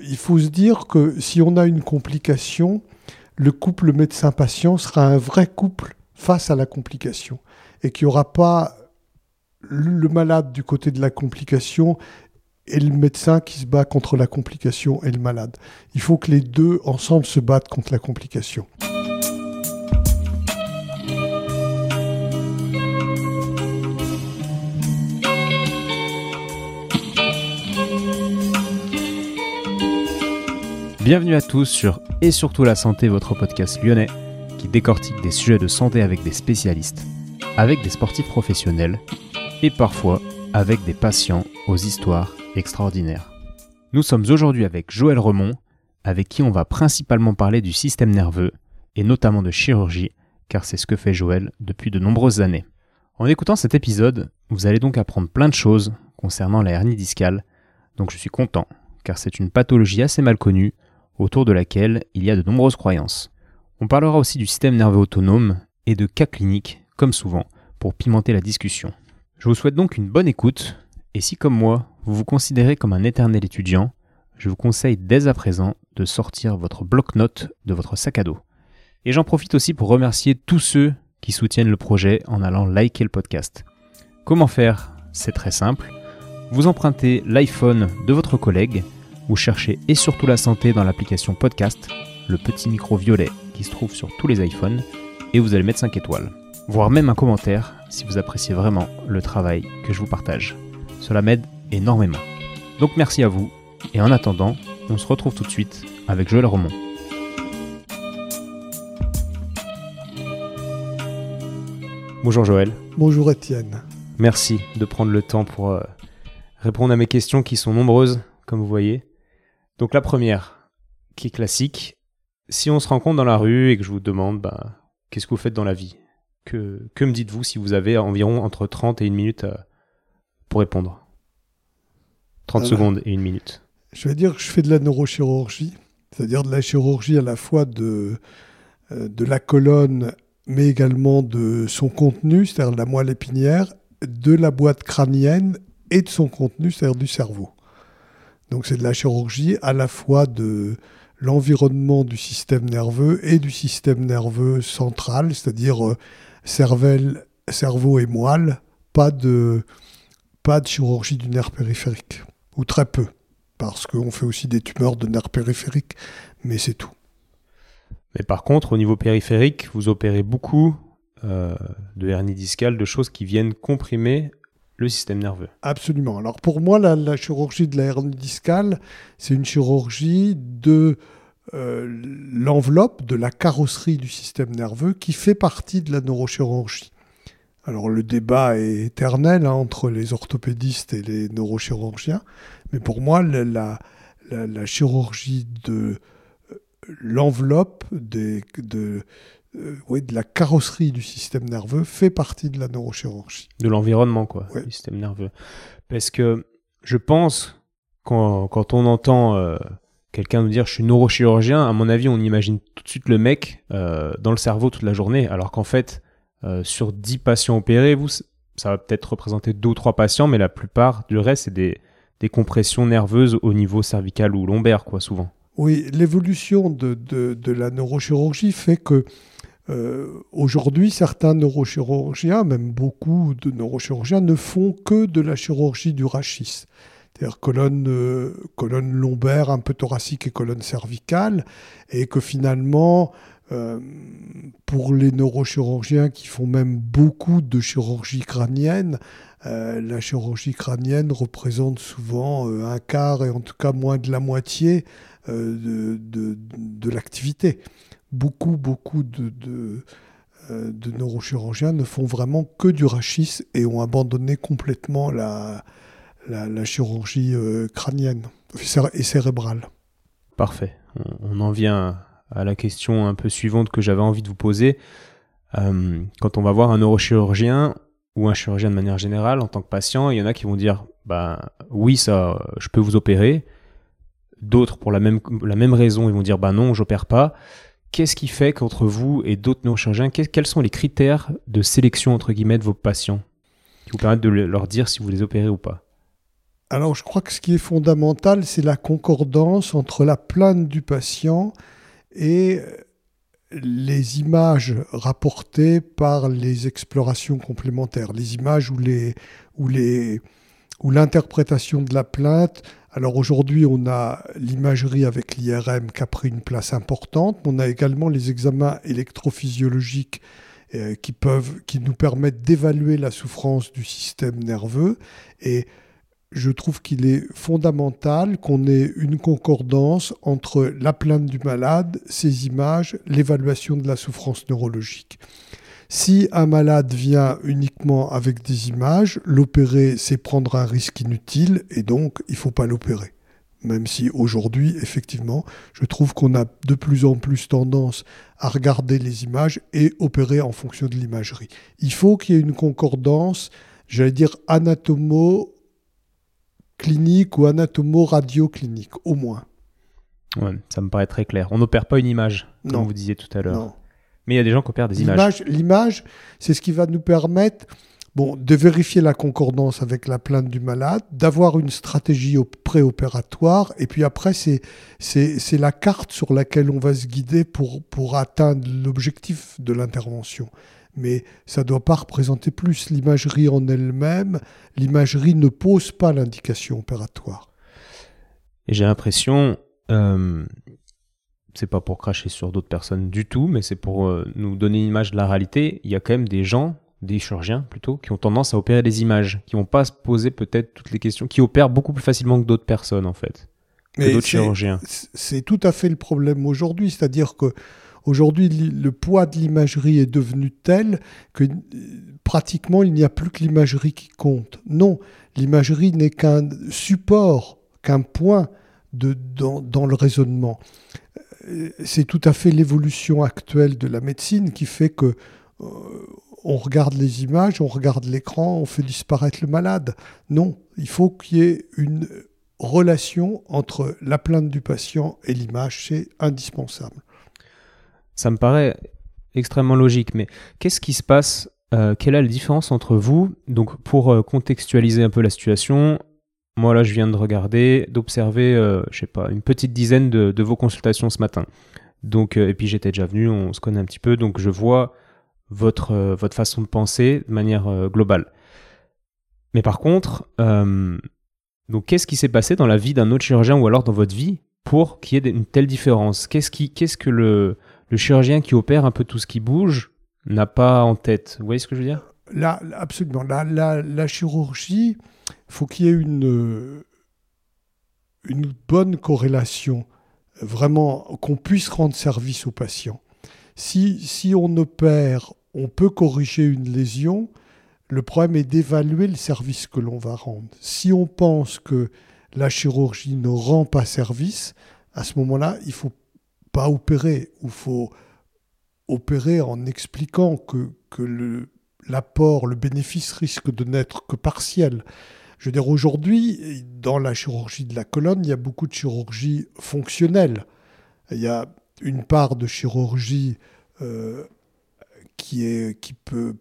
Il faut se dire que si on a une complication, le couple médecin-patient sera un vrai couple face à la complication et qu'il n'y aura pas le malade du côté de la complication et le médecin qui se bat contre la complication et le malade. Il faut que les deux ensemble se battent contre la complication. Bienvenue à tous sur Et surtout la santé, votre podcast lyonnais qui décortique des sujets de santé avec des spécialistes, avec des sportifs professionnels et parfois avec des patients aux histoires extraordinaires. Nous sommes aujourd'hui avec Joël Remond, avec qui on va principalement parler du système nerveux et notamment de chirurgie, car c'est ce que fait Joël depuis de nombreuses années. En écoutant cet épisode, vous allez donc apprendre plein de choses concernant la hernie discale, donc je suis content, car c'est une pathologie assez mal connue autour de laquelle il y a de nombreuses croyances. On parlera aussi du système nerveux autonome et de cas cliniques, comme souvent, pour pimenter la discussion. Je vous souhaite donc une bonne écoute, et si comme moi, vous vous considérez comme un éternel étudiant, je vous conseille dès à présent de sortir votre bloc-notes de votre sac à dos. Et j'en profite aussi pour remercier tous ceux qui soutiennent le projet en allant liker le podcast. Comment faire? C'est très simple. Vous empruntez l'iPhone de votre collègue, vous cherchez et surtout la santé dans l'application podcast, le petit micro violet qui se trouve sur tous les iPhones, et vous allez mettre 5 étoiles, voire même un commentaire si vous appréciez vraiment le travail que je vous partage. Cela m'aide énormément. Donc merci à vous, et en attendant, on se retrouve tout de suite avec Joël Romont. Bonjour Joël. Bonjour Étienne. Merci de prendre le temps pour euh, répondre à mes questions qui sont nombreuses, comme vous voyez. Donc la première, qui est classique, si on se rencontre dans la rue et que je vous demande bah, qu'est-ce que vous faites dans la vie, que, que me dites-vous si vous avez environ entre 30 et une minute euh, pour répondre? 30 secondes et une minute. Je vais dire que je fais de la neurochirurgie, c'est-à-dire de la chirurgie à la fois de, euh, de la colonne, mais également de son contenu, c'est-à-dire de la moelle épinière, de la boîte crânienne et de son contenu, c'est-à-dire du cerveau. Donc c'est de la chirurgie à la fois de l'environnement du système nerveux et du système nerveux central, c'est-à-dire euh, cervelle, cerveau et moelle, pas de, chirurgie du nerf périphérique, ou très peu, parce qu'on fait aussi des tumeurs de nerf périphérique, mais c'est tout. Mais par contre, au niveau périphérique, vous opérez beaucoup euh, de hernie discale, de choses qui viennent comprimer le système nerveux. Absolument. Alors pour moi, la, chirurgie de la hernie discale, c'est une chirurgie de euh, l'enveloppe, de la carrosserie du système nerveux qui fait partie de la neurochirurgie. Alors le débat est éternel hein, entre les orthopédistes et les neurochirurgiens, mais pour moi, la, la chirurgie de euh, l'enveloppe de, euh, de la carrosserie du système nerveux fait partie de la neurochirurgie. De l'environnement, quoi, du système nerveux. Parce que je pense, quand, quand on entend euh, quelqu'un nous dire je suis neurochirurgien, à mon avis, on imagine tout de suite le mec euh, dans le cerveau toute la journée, alors qu'en fait, sur 10 patients opérés, vous, ça va peut-être représenter 2 ou 3 patients, mais la plupart du reste, c'est des, des compressions nerveuses au niveau cervical ou lombaire, quoi, souvent. Oui, l'évolution de, de, de, la neurochirurgie fait que euh, aujourd'hui, certains neurochirurgiens, même beaucoup de neurochirurgiens, ne font que de la chirurgie du rachis. C'est-à-dire colonne, euh, lombaire, un peu thoracique et colonne cervicale, et que finalement, euh, pour les neurochirurgiens qui font même beaucoup de chirurgie crânienne, la chirurgie crânienne représente souvent un quart et en tout cas moins de la moitié de l'activité beaucoup, beaucoup de, euh, de, neurochirurgiens ne font vraiment que du rachis et ont abandonné complètement la, chirurgie euh, crânienne et cérébrale. Parfait. On, en vient à la question un peu suivante que j'avais envie de vous poser. Euh, quand on va voir un neurochirurgien ou un chirurgien de manière générale en tant que patient, il y en a qui vont dire bah oui ça je peux vous opérer. D'autres pour la même la même raison ils vont dire bah non j'opère pas. Qu'est-ce qui fait qu'entre vous et d'autres neurochirurgiens, quels sont les critères de sélection entre guillemets de vos patients qui vous permettent de leur dire si vous les opérez ou pas? Alors je crois que ce qui est fondamental, c'est la concordance entre la plainte du patient et les images rapportées par les explorations complémentaires, les images ou l'interprétation de la plainte. Alors aujourd'hui, on a l'imagerie avec l'IRM qui a pris une place importante. On a également les examens électrophysiologiques euh, qui, peuvent, qui nous permettent d'évaluer la souffrance du système nerveux. Et je trouve qu'il est fondamental qu'on ait une concordance entre la plainte du malade, ses images, l'évaluation de la souffrance neurologique. Si un malade vient uniquement avec des images, l'opérer, c'est prendre un risque inutile et donc il ne faut pas l'opérer. Même si aujourd'hui, effectivement, je trouve qu'on a de plus en plus tendance à regarder les images et opérer en fonction de l'imagerie. Il faut qu'il y ait une concordance, j'allais dire anatomo-clinique ou anatomo-radio-clinique, au moins. Ouais, ça me paraît très clair. On n'opère pas une image, comme vous disiez tout à l'heure. Mais il y a des gens qui opèrent des images. L'image, c'est ce qui va nous permettre bon, de vérifier la concordance avec la plainte du malade, d'avoir une stratégie préopératoire, et puis après, c'est la carte sur laquelle on va se guider pour, pour atteindre l'objectif de l'intervention. Mais ça ne doit pas représenter plus l'imagerie en elle-même. L'imagerie ne pose pas l'indication opératoire. Et j'ai l'impression, euh, c'est pas pour cracher sur d'autres personnes du tout, mais c'est pour euh, nous donner une image de la réalité. Il y a quand même des gens, des chirurgiens plutôt, qui ont tendance à opérer des images, qui vont pas se poser peut-être toutes les questions, qui opèrent beaucoup plus facilement que d'autres personnes en fait, que d'autres chirurgiens. C'est tout à fait le problème aujourd'hui, c'est-à-dire que aujourd'hui le poids de l'imagerie est devenu tel que pratiquement il n'y a plus que l'imagerie qui compte. Non, l'imagerie n'est qu'un support, qu'un point de, dans, dans le raisonnement c'est tout à fait l'évolution actuelle de la médecine qui fait que euh, on regarde les images, on regarde l'écran, on fait disparaître le malade. Non, il faut qu'il y ait une relation entre la plainte du patient et l'image, c'est indispensable. Ça me paraît extrêmement logique, mais qu'est-ce qui se passe euh, Quelle est la différence entre vous Donc, pour euh, contextualiser un peu la situation, moi, là, je viens de regarder, d'observer, euh, je sais pas, une petite dizaine de, vos consultations ce matin. Donc, euh, et puis j'étais déjà venu, on se connaît un petit peu, donc je vois votre, euh, votre façon de penser de manière globale. Mais par contre, donc qu'est-ce qui s'est passé dans la vie d'un autre chirurgien ou alors dans votre vie pour qu'il y ait une telle différence? Qu'est-ce que le, le chirurgien qui opère un peu tout ce qui bouge n'a pas en tête? Vous voyez ce que je veux dire? Là, absolument. La, la chirurgie, faut qu'il y ait une, une bonne corrélation, vraiment qu'on puisse rendre service aux patients. Si, si on opère, on peut corriger une lésion, le problème est d'évaluer le service que l'on va rendre. Si on pense que la chirurgie ne rend pas service, à ce moment-là, il faut pas opérer, il faut opérer en expliquant que, que l'apport, le bénéfice risque de n'être que partiel. Je veux dire, aujourd'hui, dans la chirurgie de la colonne, il y a beaucoup de chirurgie fonctionnelle. Il y a une part de chirurgie euh, qui, peut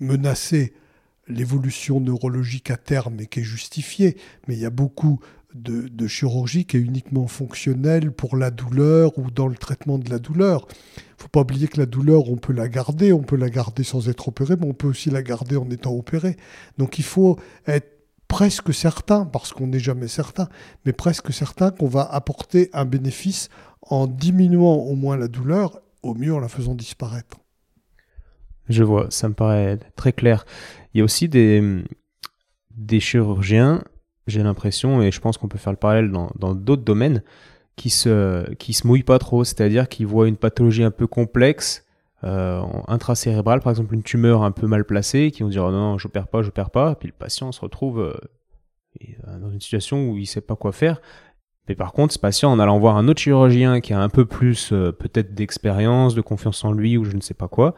menacer l'évolution neurologique à terme et qui est justifiée, mais il y a beaucoup de, chirurgie qui est uniquement fonctionnelle pour la douleur ou dans le traitement de la douleur. Il ne faut pas oublier que la douleur, on peut la garder, on peut la garder sans être opéré, mais on peut aussi la garder en étant opéré. Donc il faut être presque certain, parce qu'on n'est jamais certain, mais presque certain qu'on va apporter un bénéfice en diminuant au moins la douleur, au mieux en la faisant disparaître. Je vois, ça me paraît très clair. Il y a aussi des, chirurgiens j'ai l'impression, et je pense qu'on peut faire le parallèle dans d'autres domaines, qui se, qui se mouillent pas trop, c'est-à-dire qu'ils voient une pathologie un peu complexe, euh, par exemple une tumeur un peu mal placée, qui vont dire oh non, je perds pas, je perds pas, puis le patient se retrouve euh, euh, dans une situation où il sait pas quoi faire. Mais par contre, ce patient, en allant voir un autre chirurgien qui a un peu plus euh, peut-être d'expérience, de confiance en lui ou je ne sais pas quoi,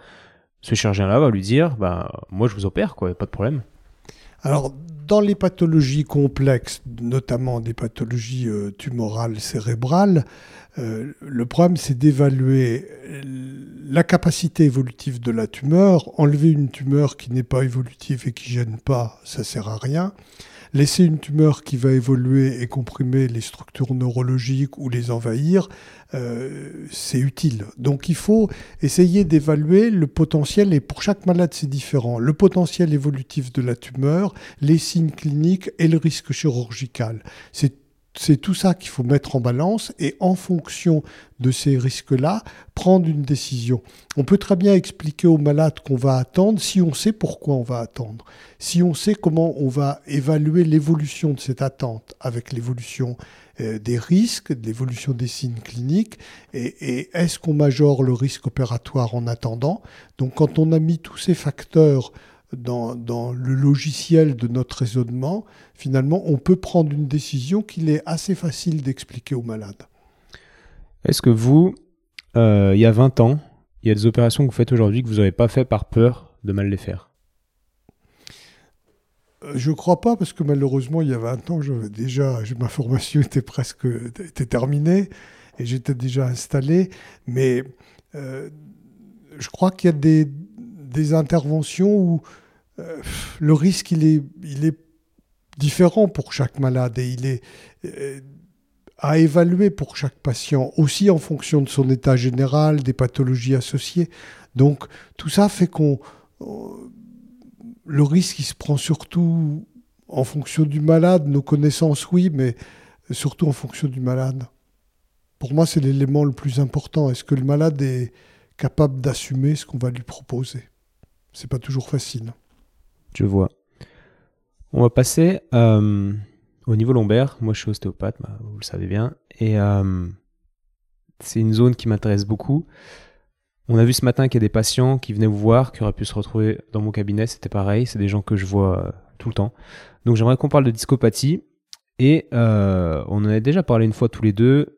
ce chirurgien-là va lui dire bah moi je vous opère quoi, pas de problème. Alors dans les pathologies complexes, notamment des pathologies euh, tumorales cérébrales, euh, le problème c'est d'évaluer la capacité évolutive de la tumeur. Enlever une tumeur qui n'est pas évolutive et qui gêne pas, ça sert à rien. Laisser une tumeur qui va évoluer et comprimer les structures neurologiques ou les envahir, euh, c'est utile. Donc il faut essayer d'évaluer le potentiel, et pour chaque malade c'est différent, le potentiel évolutif de la tumeur, les signes cliniques et le risque chirurgical. C'est tout ça qu'il faut mettre en balance et en fonction de ces risques-là, prendre une décision. On peut très bien expliquer aux malades qu'on va attendre si on sait pourquoi on va attendre, si on sait comment on va évaluer l'évolution de cette attente avec l'évolution euh, des risques, de l'évolution des signes cliniques, et, et est-ce qu'on majore le risque opératoire en attendant. Donc quand on a mis tous ces facteurs dans, le logiciel de notre raisonnement, finalement, on peut prendre une décision qu'il est assez facile d'expliquer aux malades. Est-ce que vous, euh, il y a 20 ans, il y a des opérations que vous faites aujourd'hui que vous n'avez pas fait par peur de mal les faire? Euh, je ne crois pas, parce que malheureusement, il y a 20 ans, j'avais déjà, ma formation était presque était terminée et j'étais déjà installé. Mais euh, je crois qu'il y a des, des interventions où euh, le risque il est, il est différent pour chaque malade et il est euh, à évaluer pour chaque patient, aussi en fonction de son état général, des pathologies associées. Donc tout ça fait qu'on le risque il se prend surtout en fonction du malade, nos connaissances oui, mais surtout en fonction du malade. Pour moi, c'est l'élément le plus important. Est-ce que le malade est capable d'assumer ce qu'on va lui proposer? C'est pas toujours facile. Je vois. On va passer euh, au niveau lombaire. Moi, je suis ostéopathe, bah, vous le savez bien. Et euh, c'est une zone qui m'intéresse beaucoup. On a vu ce matin qu'il y a des patients qui venaient vous voir, qui auraient pu se retrouver dans mon cabinet. C'était pareil. C'est des gens que je vois euh, tout le temps. Donc, j'aimerais qu'on parle de discopathie. Et on en a déjà parlé une fois tous les deux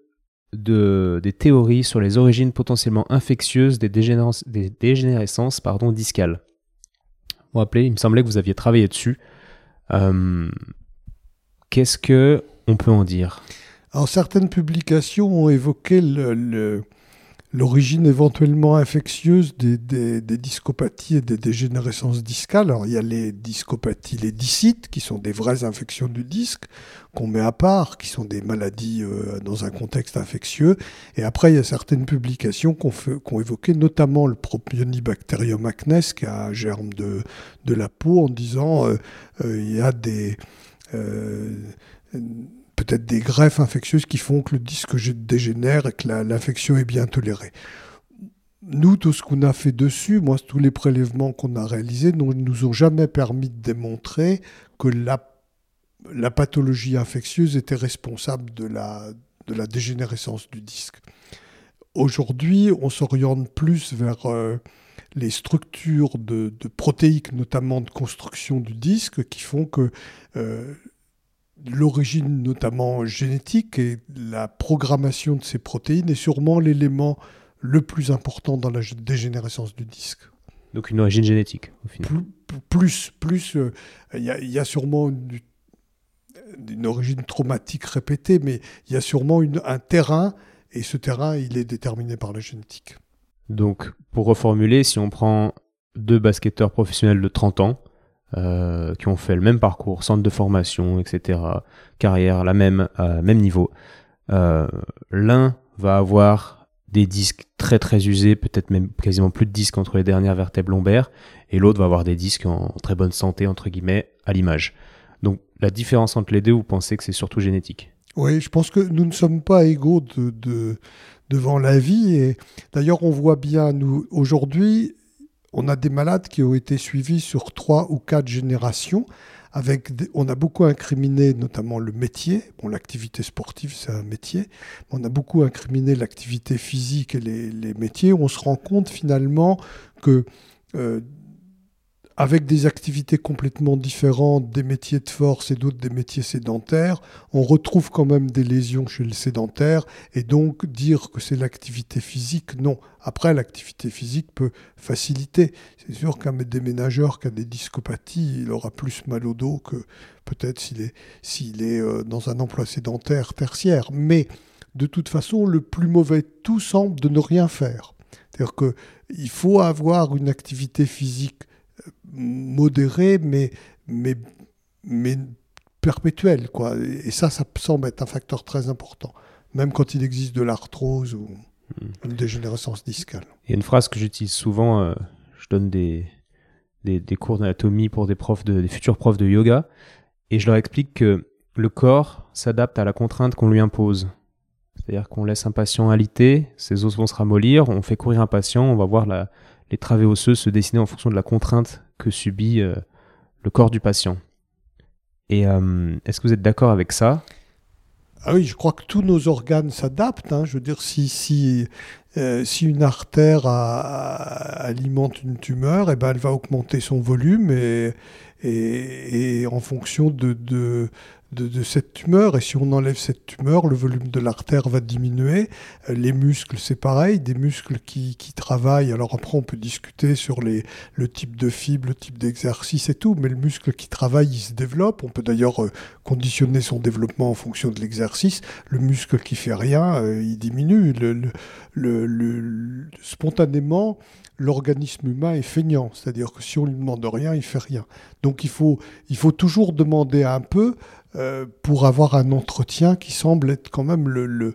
de, des théories sur les origines potentiellement infectieuses des, dégénérescences discales. Vous vous il me semblait que vous aviez travaillé dessus. Euh, qu'est-ce que on peut en dire? Alors certaines publications ont évoqué le l'origine éventuellement infectieuse des, des, discopathies et des dégénérescences discales. Alors il y a les discopathies, les discites, qui sont des vraies infections du disque, qu'on met à part, qui sont des maladies euh, dans un contexte infectieux. Et après, il y a certaines publications qui ont, évoqué notamment le Propionibacterium acnes, qui a un germe de, de la peau, en disant euh, euh, il y a des peut-être des greffes infectieuses qui font que le disque dégénère et que l'infection est bien tolérée. Nous, tout ce qu'on a fait dessus, moi, tous les prélèvements qu'on a réalisés ne nous ont jamais permis de démontrer que la, pathologie infectieuse était responsable de la, dégénérescence du disque. Aujourd'hui, on s'oriente plus vers euh, les structures de, de, protéiques, notamment de construction du disque, qui font que euh, l'origine notamment génétique et la programmation de ces protéines est sûrement l'élément le plus important dans la dégénérescence du disque. Donc une origine génétique, au final. Plus, plus, euh, il y, a sûrement une, origine traumatique répétée, mais il y a sûrement une, un terrain, et ce terrain, il est déterminé par la génétique. Donc, pour reformuler, si on prend deux basketteurs professionnels de 30 ans, euh, qui ont fait le même parcours, centre de formation, etc., carrière, la même, euh, même niveau. Euh, L'un va avoir des disques très très usés, peut-être même quasiment plus de disques entre les dernières vertèbres lombaires, et l'autre va avoir des disques en très bonne santé, entre guillemets, à l'image. Donc la différence entre les deux, vous pensez que c'est surtout génétique? Oui, je pense que nous ne sommes pas égaux de, de devant la vie, et d'ailleurs on voit bien, nous, aujourd'hui, on a des malades qui ont été suivis sur trois ou quatre générations. Avec on a beaucoup incriminé notamment le métier. Bon, l'activité sportive, c'est un métier. On a beaucoup incriminé l'activité physique et les, métiers. On se rend compte finalement que euh, avec des activités complètement différentes, des métiers de force et d'autres des métiers sédentaires, on retrouve quand même des lésions chez le sédentaire, et donc dire que c'est l'activité physique, non. Après, l'activité physique peut faciliter. C'est sûr qu'un déménageur qui a des discopathies, il aura plus mal au dos que peut-être s'il est, s'il est euh, dans un emploi sédentaire tertiaire. Mais de toute façon, le plus mauvais tout semble de ne rien faire. C'est-à-dire qu'il faut avoir une activité physique modéré, mais, mais, mais perpétuelle. Quoi. Et ça, ça semble être un facteur très important, même quand il existe de l'arthrose ou hmm. une dégénérescence discale. Il y a une phrase que j'utilise souvent, euh, je donne des, des, cours d'anatomie pour des, profs de, des futurs profs de yoga, et je leur explique que le corps s'adapte à la contrainte qu'on lui impose. C'est-à-dire qu'on laisse un patient alité, ses os vont se ramollir, on fait courir un patient, on va voir la, les travées osseuses se dessiner en fonction de la contrainte que subit euh, le corps du patient. Et euh, est-ce que vous êtes d'accord avec ça? Ah oui, je crois que tous nos organes s'adaptent. Hein. Je veux dire, si, si, euh, si une artère alimente une tumeur, eh ben, elle va augmenter son volume et, et, et en fonction de, de, de, cette tumeur. Et si on enlève cette tumeur, le volume de l'artère va diminuer. Euh, les muscles, c'est pareil, des muscles qui, qui, travaillent. Alors après, on peut discuter sur les, le type de fibre, le type d'exercice et tout, mais le muscle qui travaille, il se développe. On peut d'ailleurs euh, conditionner son développement en fonction de l'exercice. Le muscle qui fait rien, euh, il diminue. Le, spontanément, l'organisme humain est feignant, c'est-à-dire que si on lui demande rien, il fait rien. Donc il faut, il faut toujours demander un peu euh, pour avoir un entretien qui semble être quand même le, le,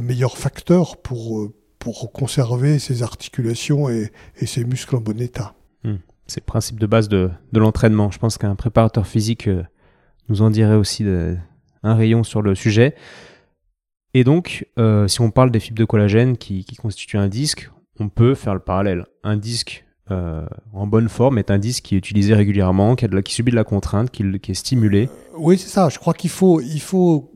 meilleur facteur pour, euh, pour conserver ses articulations et, ses muscles en bon état. Hmm. C'est le principe de base de, l'entraînement. Je pense qu'un préparateur physique euh, nous en dirait aussi un rayon sur le sujet. Et donc, si on parle des fibres de collagène qui constituent un disque, on peut faire le parallèle. Un disque euh, en bonne forme est un disque qui est utilisé régulièrement, qui, qui subit de la contrainte, qui, est stimulé. Euh, oui, c'est ça. Je crois qu'il faut, il faut,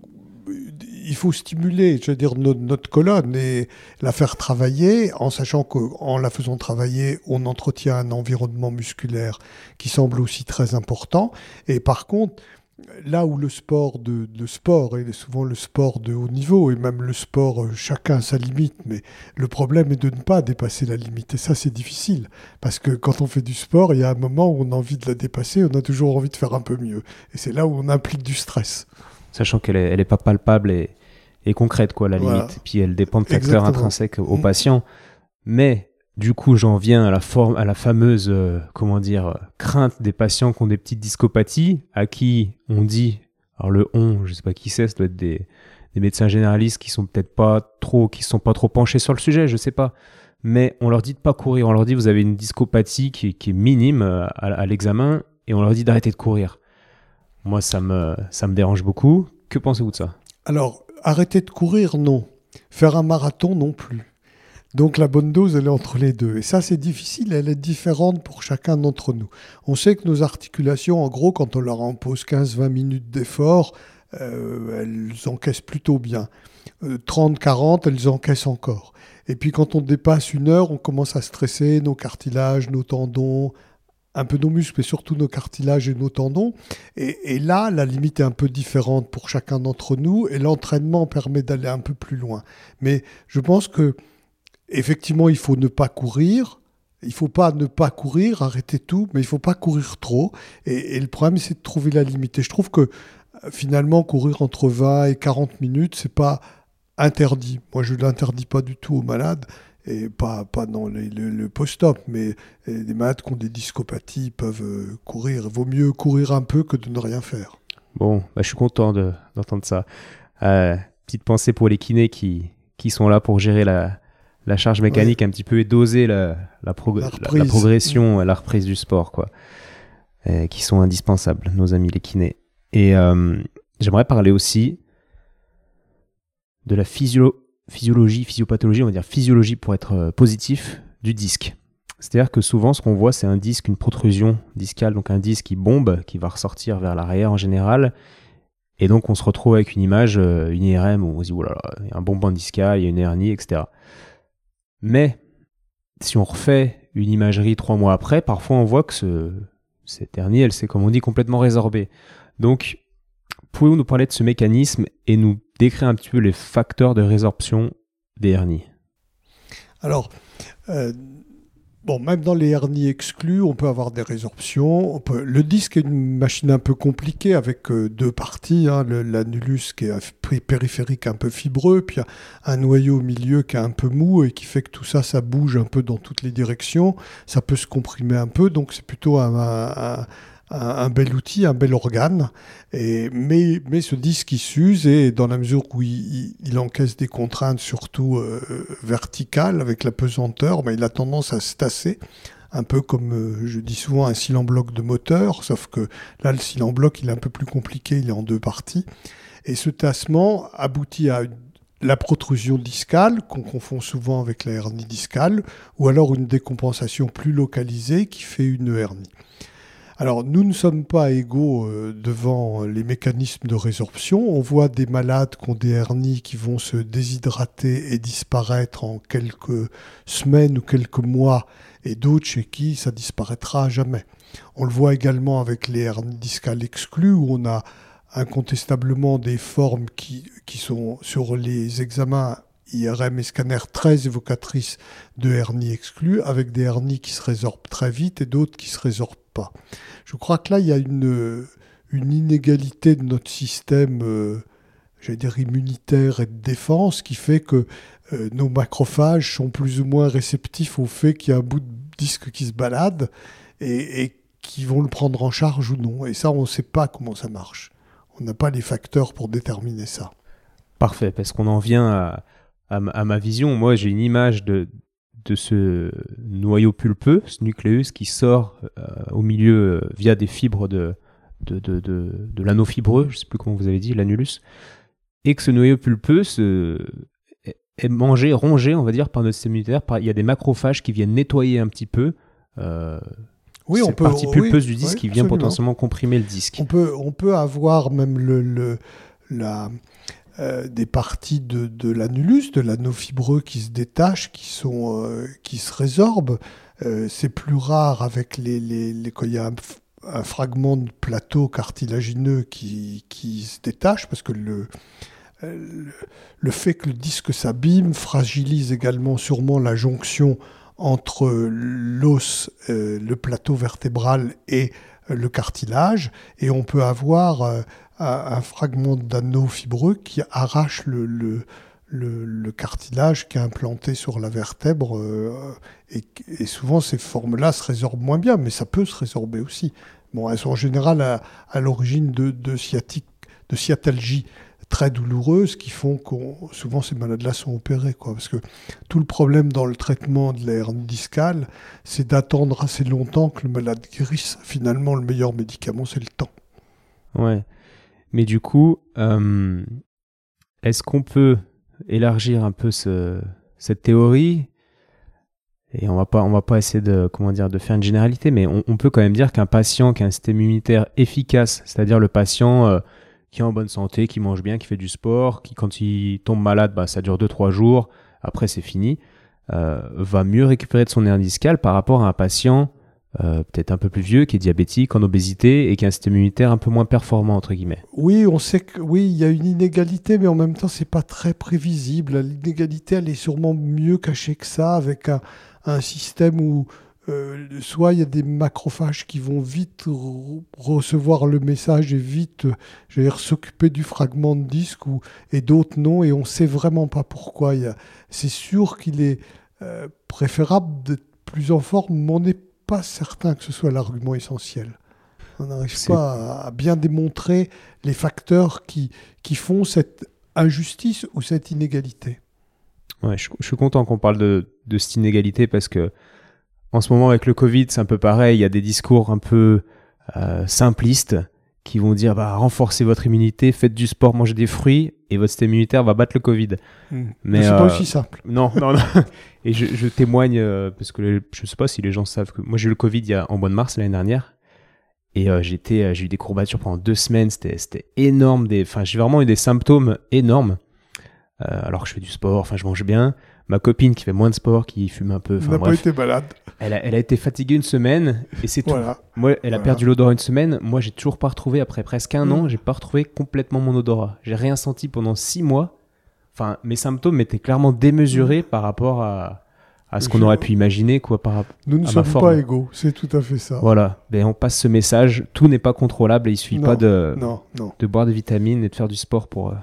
il faut stimuler, je veux dire, notre, colonne et la faire travailler, en sachant qu'en la faisant travailler, on entretient un environnement musculaire qui semble aussi très important. Et par contre, là où le sport de, sport est souvent le sport de haut niveau et même le sport euh, chacun a sa limite mais le problème est de ne pas dépasser la limite et ça c'est difficile parce que quand on fait du sport il y a un moment où on a envie de la dépasser on a toujours envie de faire un peu mieux et c'est là où on implique du stress. Sachant qu'elle est, elle est pas palpable et, concrète quoi la limite et puis elle dépend de facteurs intrinsèques au mmh. patient mais du coup, j'en viens à la, forme, à la fameuse, euh, comment dire, euh, crainte des patients qui ont des petites discopathies, à qui on dit, alors le on, je sais pas qui c'est, ça doit être des, médecins généralistes qui sont peut-être pas trop, qui sont pas trop penchés sur le sujet, je sais pas. Mais on leur dit de pas courir, on leur dit vous avez une discopathie qui, est minime euh, à, l'examen, et on leur dit d'arrêter de courir. Moi, ça me, ça me dérange beaucoup. Que pensez-vous de ça? Alors, arrêter de courir, non. Faire un marathon, non plus. Donc la bonne dose, elle est entre les deux. Et ça, c'est difficile, elle est différente pour chacun d'entre nous. On sait que nos articulations, en gros, quand on leur impose 15-20 minutes d'effort, euh, elles encaissent plutôt bien. 30-40, euh, elles encaissent encore. Et puis quand on dépasse une heure, on commence à stresser nos cartilages, nos tendons, un peu nos muscles, mais surtout nos cartilages et nos tendons. Et là, la limite est un peu différente pour chacun d'entre nous, et l'entraînement permet d'aller un peu plus loin. Mais je pense que effectivement, il faut ne pas courir. Il faut pas ne pas courir, arrêter tout, mais il faut pas courir trop. Et, le problème, c'est de trouver la limite. Et je trouve que euh, finalement, courir entre 20 et 40 minutes, c'est pas interdit. Moi, je l'interdis pas du tout aux malades, et pas, pas dans le, post-op, mais les malades qui ont des discopathies peuvent euh, courir. Il vaut mieux courir un peu que de ne rien faire. Bon, bah, je suis content d'entendre ça. Euh, petite pensée pour les kinés qui, qui sont là pour gérer la, la charge mécanique un petit peu et doser la, la, progression, la reprise du sport, quoi, qui sont indispensables, nos amis les kinés. Et euh, j'aimerais parler aussi de la physiologie, physiopathologie, on va dire physiologie pour être euh, positif, du disque. C'est-à-dire que souvent, ce qu'on voit, c'est un disque, une protrusion discale, donc un disque qui bombe, qui va ressortir vers l'arrière en général. Et donc, on se retrouve avec une image, euh, une IRM, où on se dit, oh là là, il y a un bombant discal, il y a une hernie, etc. Mais si on refait une imagerie trois mois après, parfois on voit que ce, cette hernie, elle s'est, comme on dit, complètement résorbée. Donc, pouvez-vous nous parler de ce mécanisme et nous décrire un petit peu les facteurs de résorption des hernies? Alors, euh, Bon, même dans les hernies exclues, on peut avoir des résorptions. Le disque est une machine un peu compliquée avec euh, deux parties. Hein. L'annulus qui est périphérique un peu fibreux, puis un noyau au milieu qui est un peu mou et qui fait que tout ça, ça bouge un peu dans toutes les directions. Ça peut se comprimer un peu, donc c'est plutôt un, un, bel outil, un bel organe. Mais, ce disque, il s'use et dans la mesure où il, encaisse des contraintes, surtout euh, verticales, avec la pesanteur, mais il a tendance à se tasser. Un peu comme euh, je dis souvent un cylindre bloc de moteur, sauf que là, le cylindre bloc, il est un peu plus compliqué, il est en deux parties. Et ce tassement aboutit à la protrusion discale, qu'on confond souvent avec la hernie discale, ou alors une décompensation plus localisée qui fait une hernie. Alors, nous ne sommes pas égaux euh, devant les mécanismes de résorption. On voit des malades qui ont des hernies qui vont se déshydrater et disparaître en quelques semaines ou quelques mois, et d'autres chez qui ça disparaîtra jamais. On le voit également avec les hernies discales exclues, où on a incontestablement des formes qui, sont sur les examens IRM et scanner très évocatrices de hernies exclues, avec des hernies qui se résorbent très vite et d'autres qui se résorbent Je crois que là, il y a une, inégalité de notre système, euh, j'allais dire immunitaire et de défense, qui fait que euh, nos macrophages sont plus ou moins réceptifs au fait qu'il y a un bout de disque qui se balade et, qui vont le prendre en charge ou non. Et ça, on ne sait pas comment ça marche. On n'a pas les facteurs pour déterminer ça. Parfait, parce qu'on en vient à, ma vision. Moi, j'ai une image de, de ce noyau pulpeux, ce nucléus qui sort euh, au milieu euh, via des fibres de, de, de, de, l'anneau fibreux, je ne sais plus comment vous avez dit, l'annulus, et que ce noyau pulpeux est mangé, rongé, on va dire, par notre système immunitaire. il y a des macrophages qui viennent nettoyer un petit peu. Euh, oui, on peut, partie pulpeuse du disque qui vient potentiellement comprimer le disque. On peut, on peut avoir même le, le la, euh, des parties de, de l'annulus, de l'anneau fibreux qui se détachent, qui, sont, euh, qui se résorbent. Euh, c'est plus rare avec les, les, quand il y a un, fragment de plateau cartilagineux qui, qui se détache, parce que le, le, le fait que le disque s'abîme fragilise également sûrement la jonction entre l'os, le plateau vertébral et le cartilage, et on peut avoir un fragment d'anneau fibreux qui arrache le, le, cartilage qui est implanté sur la vertèbre. Euh, et, souvent, ces formes-là se résorbent moins bien, mais ça peut se résorber aussi. Bon, elles sont en général à, l'origine de, de, de sciatalgie très douloureuses qui font que souvent ces malades-là sont opérés. Quoi, parce que tout le problème dans le traitement de l'air discale, c'est d'attendre assez longtemps que le malade guérisse. Finalement, le meilleur médicament, c'est le temps. Ouais. Mais du coup, euh, est-ce qu'on peut élargir un peu cette théorie? Et on va pas, va pas essayer de, faire une généralité, mais on, peut quand même dire qu'un patient qui a un système immunitaire efficace, c'est-à-dire le patient euh, qui est en bonne santé, qui mange bien, qui fait du sport, qui quand il tombe malade, bah, ça dure 2-3 jours, après c'est fini, euh, va mieux récupérer de son hernie discale par rapport à un patient euh, peut-être un peu plus vieux, qui est diabétique, en obésité et qui a un système immunitaire un peu moins performant entre guillemets. Oui, on sait que oui, il y a une inégalité, mais en même temps, c'est pas très prévisible. L'inégalité, elle est sûrement mieux cachée que ça, avec un, système où euh, soit il y a des macrophages qui vont vite recevoir le message et vite, dire, s'occuper du fragment de disque, ou, et d'autres non, et on sait vraiment pas pourquoi. C'est sûr qu'il est euh, préférable d'être plus en forme, mais on n'est pas certain que ce soit l'argument essentiel. On n'arrive pas à, bien démontrer les facteurs qui, qui font cette injustice ou cette inégalité. Ouais, je, suis content qu'on parle de, de, cette inégalité parce que en ce moment avec le Covid, c'est un peu pareil. Il y a des discours un peu euh, simplistes qui vont dire bah, renforcez votre immunité, faites du sport, mangez des fruits et votre système immunitaire va battre le Covid. Hmm. Mais c'est pas euh, aussi simple. Non, non, non. et je, témoigne euh, parce que je sais pas si les gens savent que moi j'ai eu le Covid il y a, en mois de mars l'année dernière et euh, j'étais j'ai eu des courbatures pendant deux semaines. C'était énorme. Enfin j'ai vraiment eu des symptômes énormes. alors que je fais du sport, enfin je mange bien. Ma copine qui fait moins de sport, qui fume un peu. n'a pas été malade. Elle a, elle a, été fatiguée une semaine et c'est tout. Moi, elle a perdu l'odorat une semaine. Moi, j'ai toujours pas retrouvé, après presque un an, mm. j'ai pas retrouvé complètement mon odorat. J'ai rien senti pendant six mois. Enfin, mes symptômes étaient clairement démesurés mm. par rapport à, à ce qu'on aurait pu imaginer. Quoi, par, Nous ne sommes pas égaux, c'est tout à fait ça. Voilà, ben, on passe ce message. Tout n'est pas contrôlable et il suffit pas de, non, non. de boire des vitamines et de faire du sport pour, euh,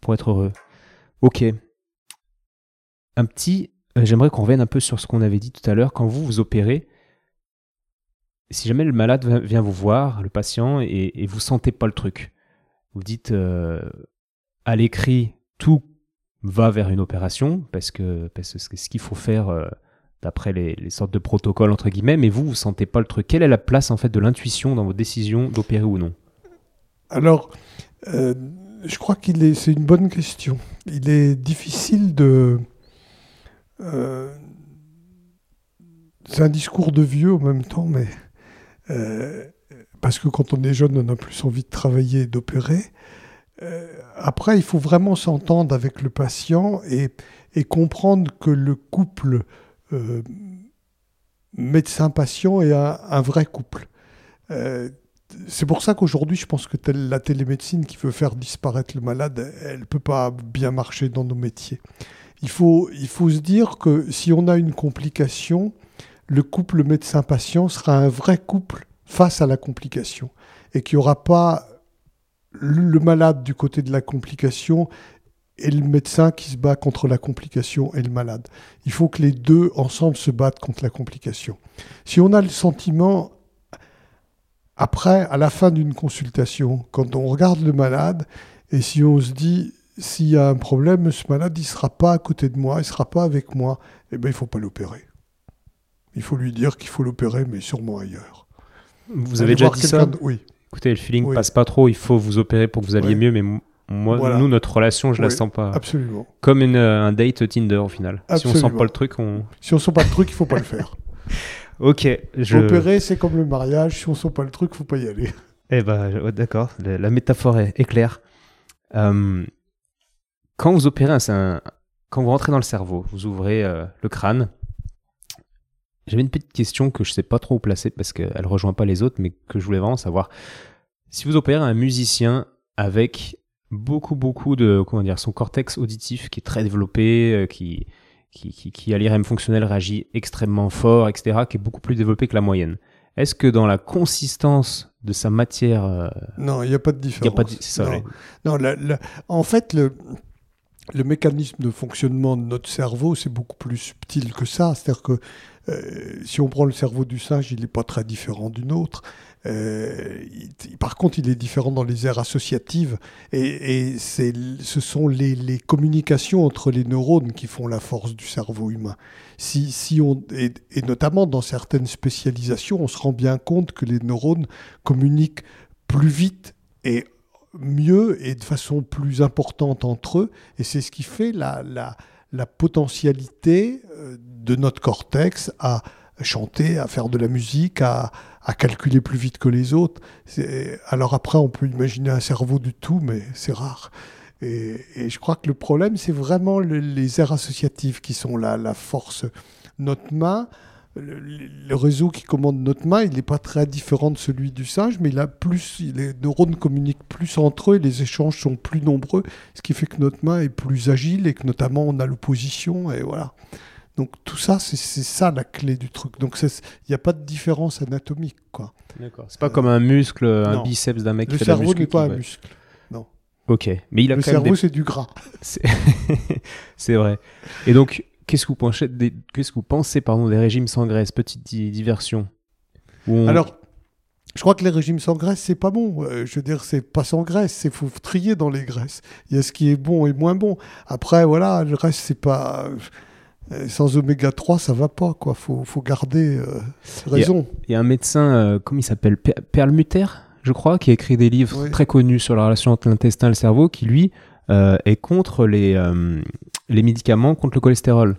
pour être heureux. Ok, un petit. Euh, j'aimerais qu'on revienne un peu sur ce qu'on avait dit tout à l'heure. Quand vous vous opérez, si jamais le malade vient vous voir, le patient, et, et vous sentez pas le truc, vous dites euh, à l'écrit, tout va vers une opération, parce que c'est ce qu'il faut faire euh, d'après les, sortes de protocoles, entre guillemets, mais vous, vous sentez pas le truc. Quelle est la place, en fait, de l'intuition dans vos décisions d'opérer ou non? Alors, je crois qu'il est, c'est une bonne question. Il est difficile de... c'est un discours de vieux en même temps, mais euh, parce que quand on est jeune, on a plus envie de travailler et d'opérer. Euh, après, il faut vraiment s'entendre avec le patient et, comprendre que le couple euh, médecin-patient est un, vrai couple. c'est pour ça qu'aujourd'hui, je pense que la télémédecine qui veut faire disparaître le malade, elle ne peut pas bien marcher dans nos métiers. Il faut, il faut se dire que si on a une complication, le couple médecin-patient sera un vrai couple face à la complication et qu'il n'y aura pas le malade du côté de la complication et le médecin qui se bat contre la complication et le malade. Il faut que les deux ensemble se battent contre la complication. Si on a le sentiment, après, à la fin d'une consultation, quand on regarde le malade, et si on se dit, s'il y a un problème, ce malade, il ne sera pas à côté de moi, il ne sera pas avec moi, eh bien, il ne faut pas l'opérer. Il faut lui dire qu'il faut l'opérer, mais sûrement ailleurs. Vous avez déjà dit ça Oui. Écoutez, le feeling ne passe pas trop, il faut vous opérer pour que vous alliez mieux, mais moi, nous, notre relation, je ne la sens pas. Absolument. Comme une, euh, un date Tinder au final. Si on sent pas le truc, on. Si on sent pas le truc, il faut pas le faire. ok. Je... Opérer, c'est comme le mariage. Si on sent pas le truc, faut pas y aller. Eh ben, d'accord. La, métaphore est, claire. Euh, quand vous opérez, un, quand vous rentrez dans le cerveau, vous ouvrez euh, le crâne, j'avais une petite question que je ne sais pas trop où placer parce qu'elle ne rejoint pas les autres, mais que je voulais vraiment savoir. Si vous opérez un musicien avec beaucoup, beaucoup de, comment dire, son cortex auditif qui est très développé, euh, qui, qui, qui, à l'IRM fonctionnel réagit extrêmement fort, etc., qui est beaucoup plus développé que la moyenne. Est-ce que dans la consistance de sa matière... Euh, non, il n'y a pas de différence. Y a pas de... ça, non, non en fait, le, le mécanisme de fonctionnement de notre cerveau, c'est beaucoup plus subtil que ça. C'est-à-dire que euh, si on prend le cerveau du singe, il n'est pas très différent du nôtre. Euh, par contre, il est différent dans les aires associatives et, ce sont les, communications entre les neurones qui font la force du cerveau humain. Si, on, et, notamment dans certaines spécialisations, on se rend bien compte que les neurones communiquent plus vite et mieux et de façon plus importante entre eux. Et c'est ce qui fait la, la potentialité euh, de notre cortex à chanter, à faire de la musique, à, calculer plus vite que les autres. Alors après, on peut imaginer un cerveau du tout, mais c'est rare. Et, je crois que le problème, c'est vraiment les aires associatives qui sont là, la force. Notre main, le, réseau qui commande notre main, il n'est pas très différent de celui du singe, mais il a plus, les neurones communiquent plus entre eux, les échanges sont plus nombreux, ce qui fait que notre main est plus agile et que notamment on a l'opposition, et voilà. Donc tout ça, c'est ça la clé du truc. Donc il n'y a pas de différence anatomique, quoi. D'accord. C'est pas comme un muscle, un biceps d'un mec qui Le cerveau n'est pas un muscle. Non. Ok, mais il a le cerveau, c'est du gras. C'est vrai. Et donc, qu'est-ce que vous pensez, des... qu'est-ce que vous pensez pardon, des régimes sans graisse? Petite diversion. Alors, je crois que les régimes sans graisse, c'est pas bon. Euh, je veux dire, c'est pas sans graisse, c'est faut trier dans les graisses. Il y a ce qui est bon et moins bon. Après, voilà, le reste, c'est pas. Euh, sans oméga 3, ça va pas, quoi. Faut, faut garder euh, raison. Il y, a un médecin, comment il s'appelle? Perlmutter, je crois, qui a écrit des livres très connus sur la relation entre l'intestin et le cerveau, qui lui est contre les, les médicaments contre le cholestérol.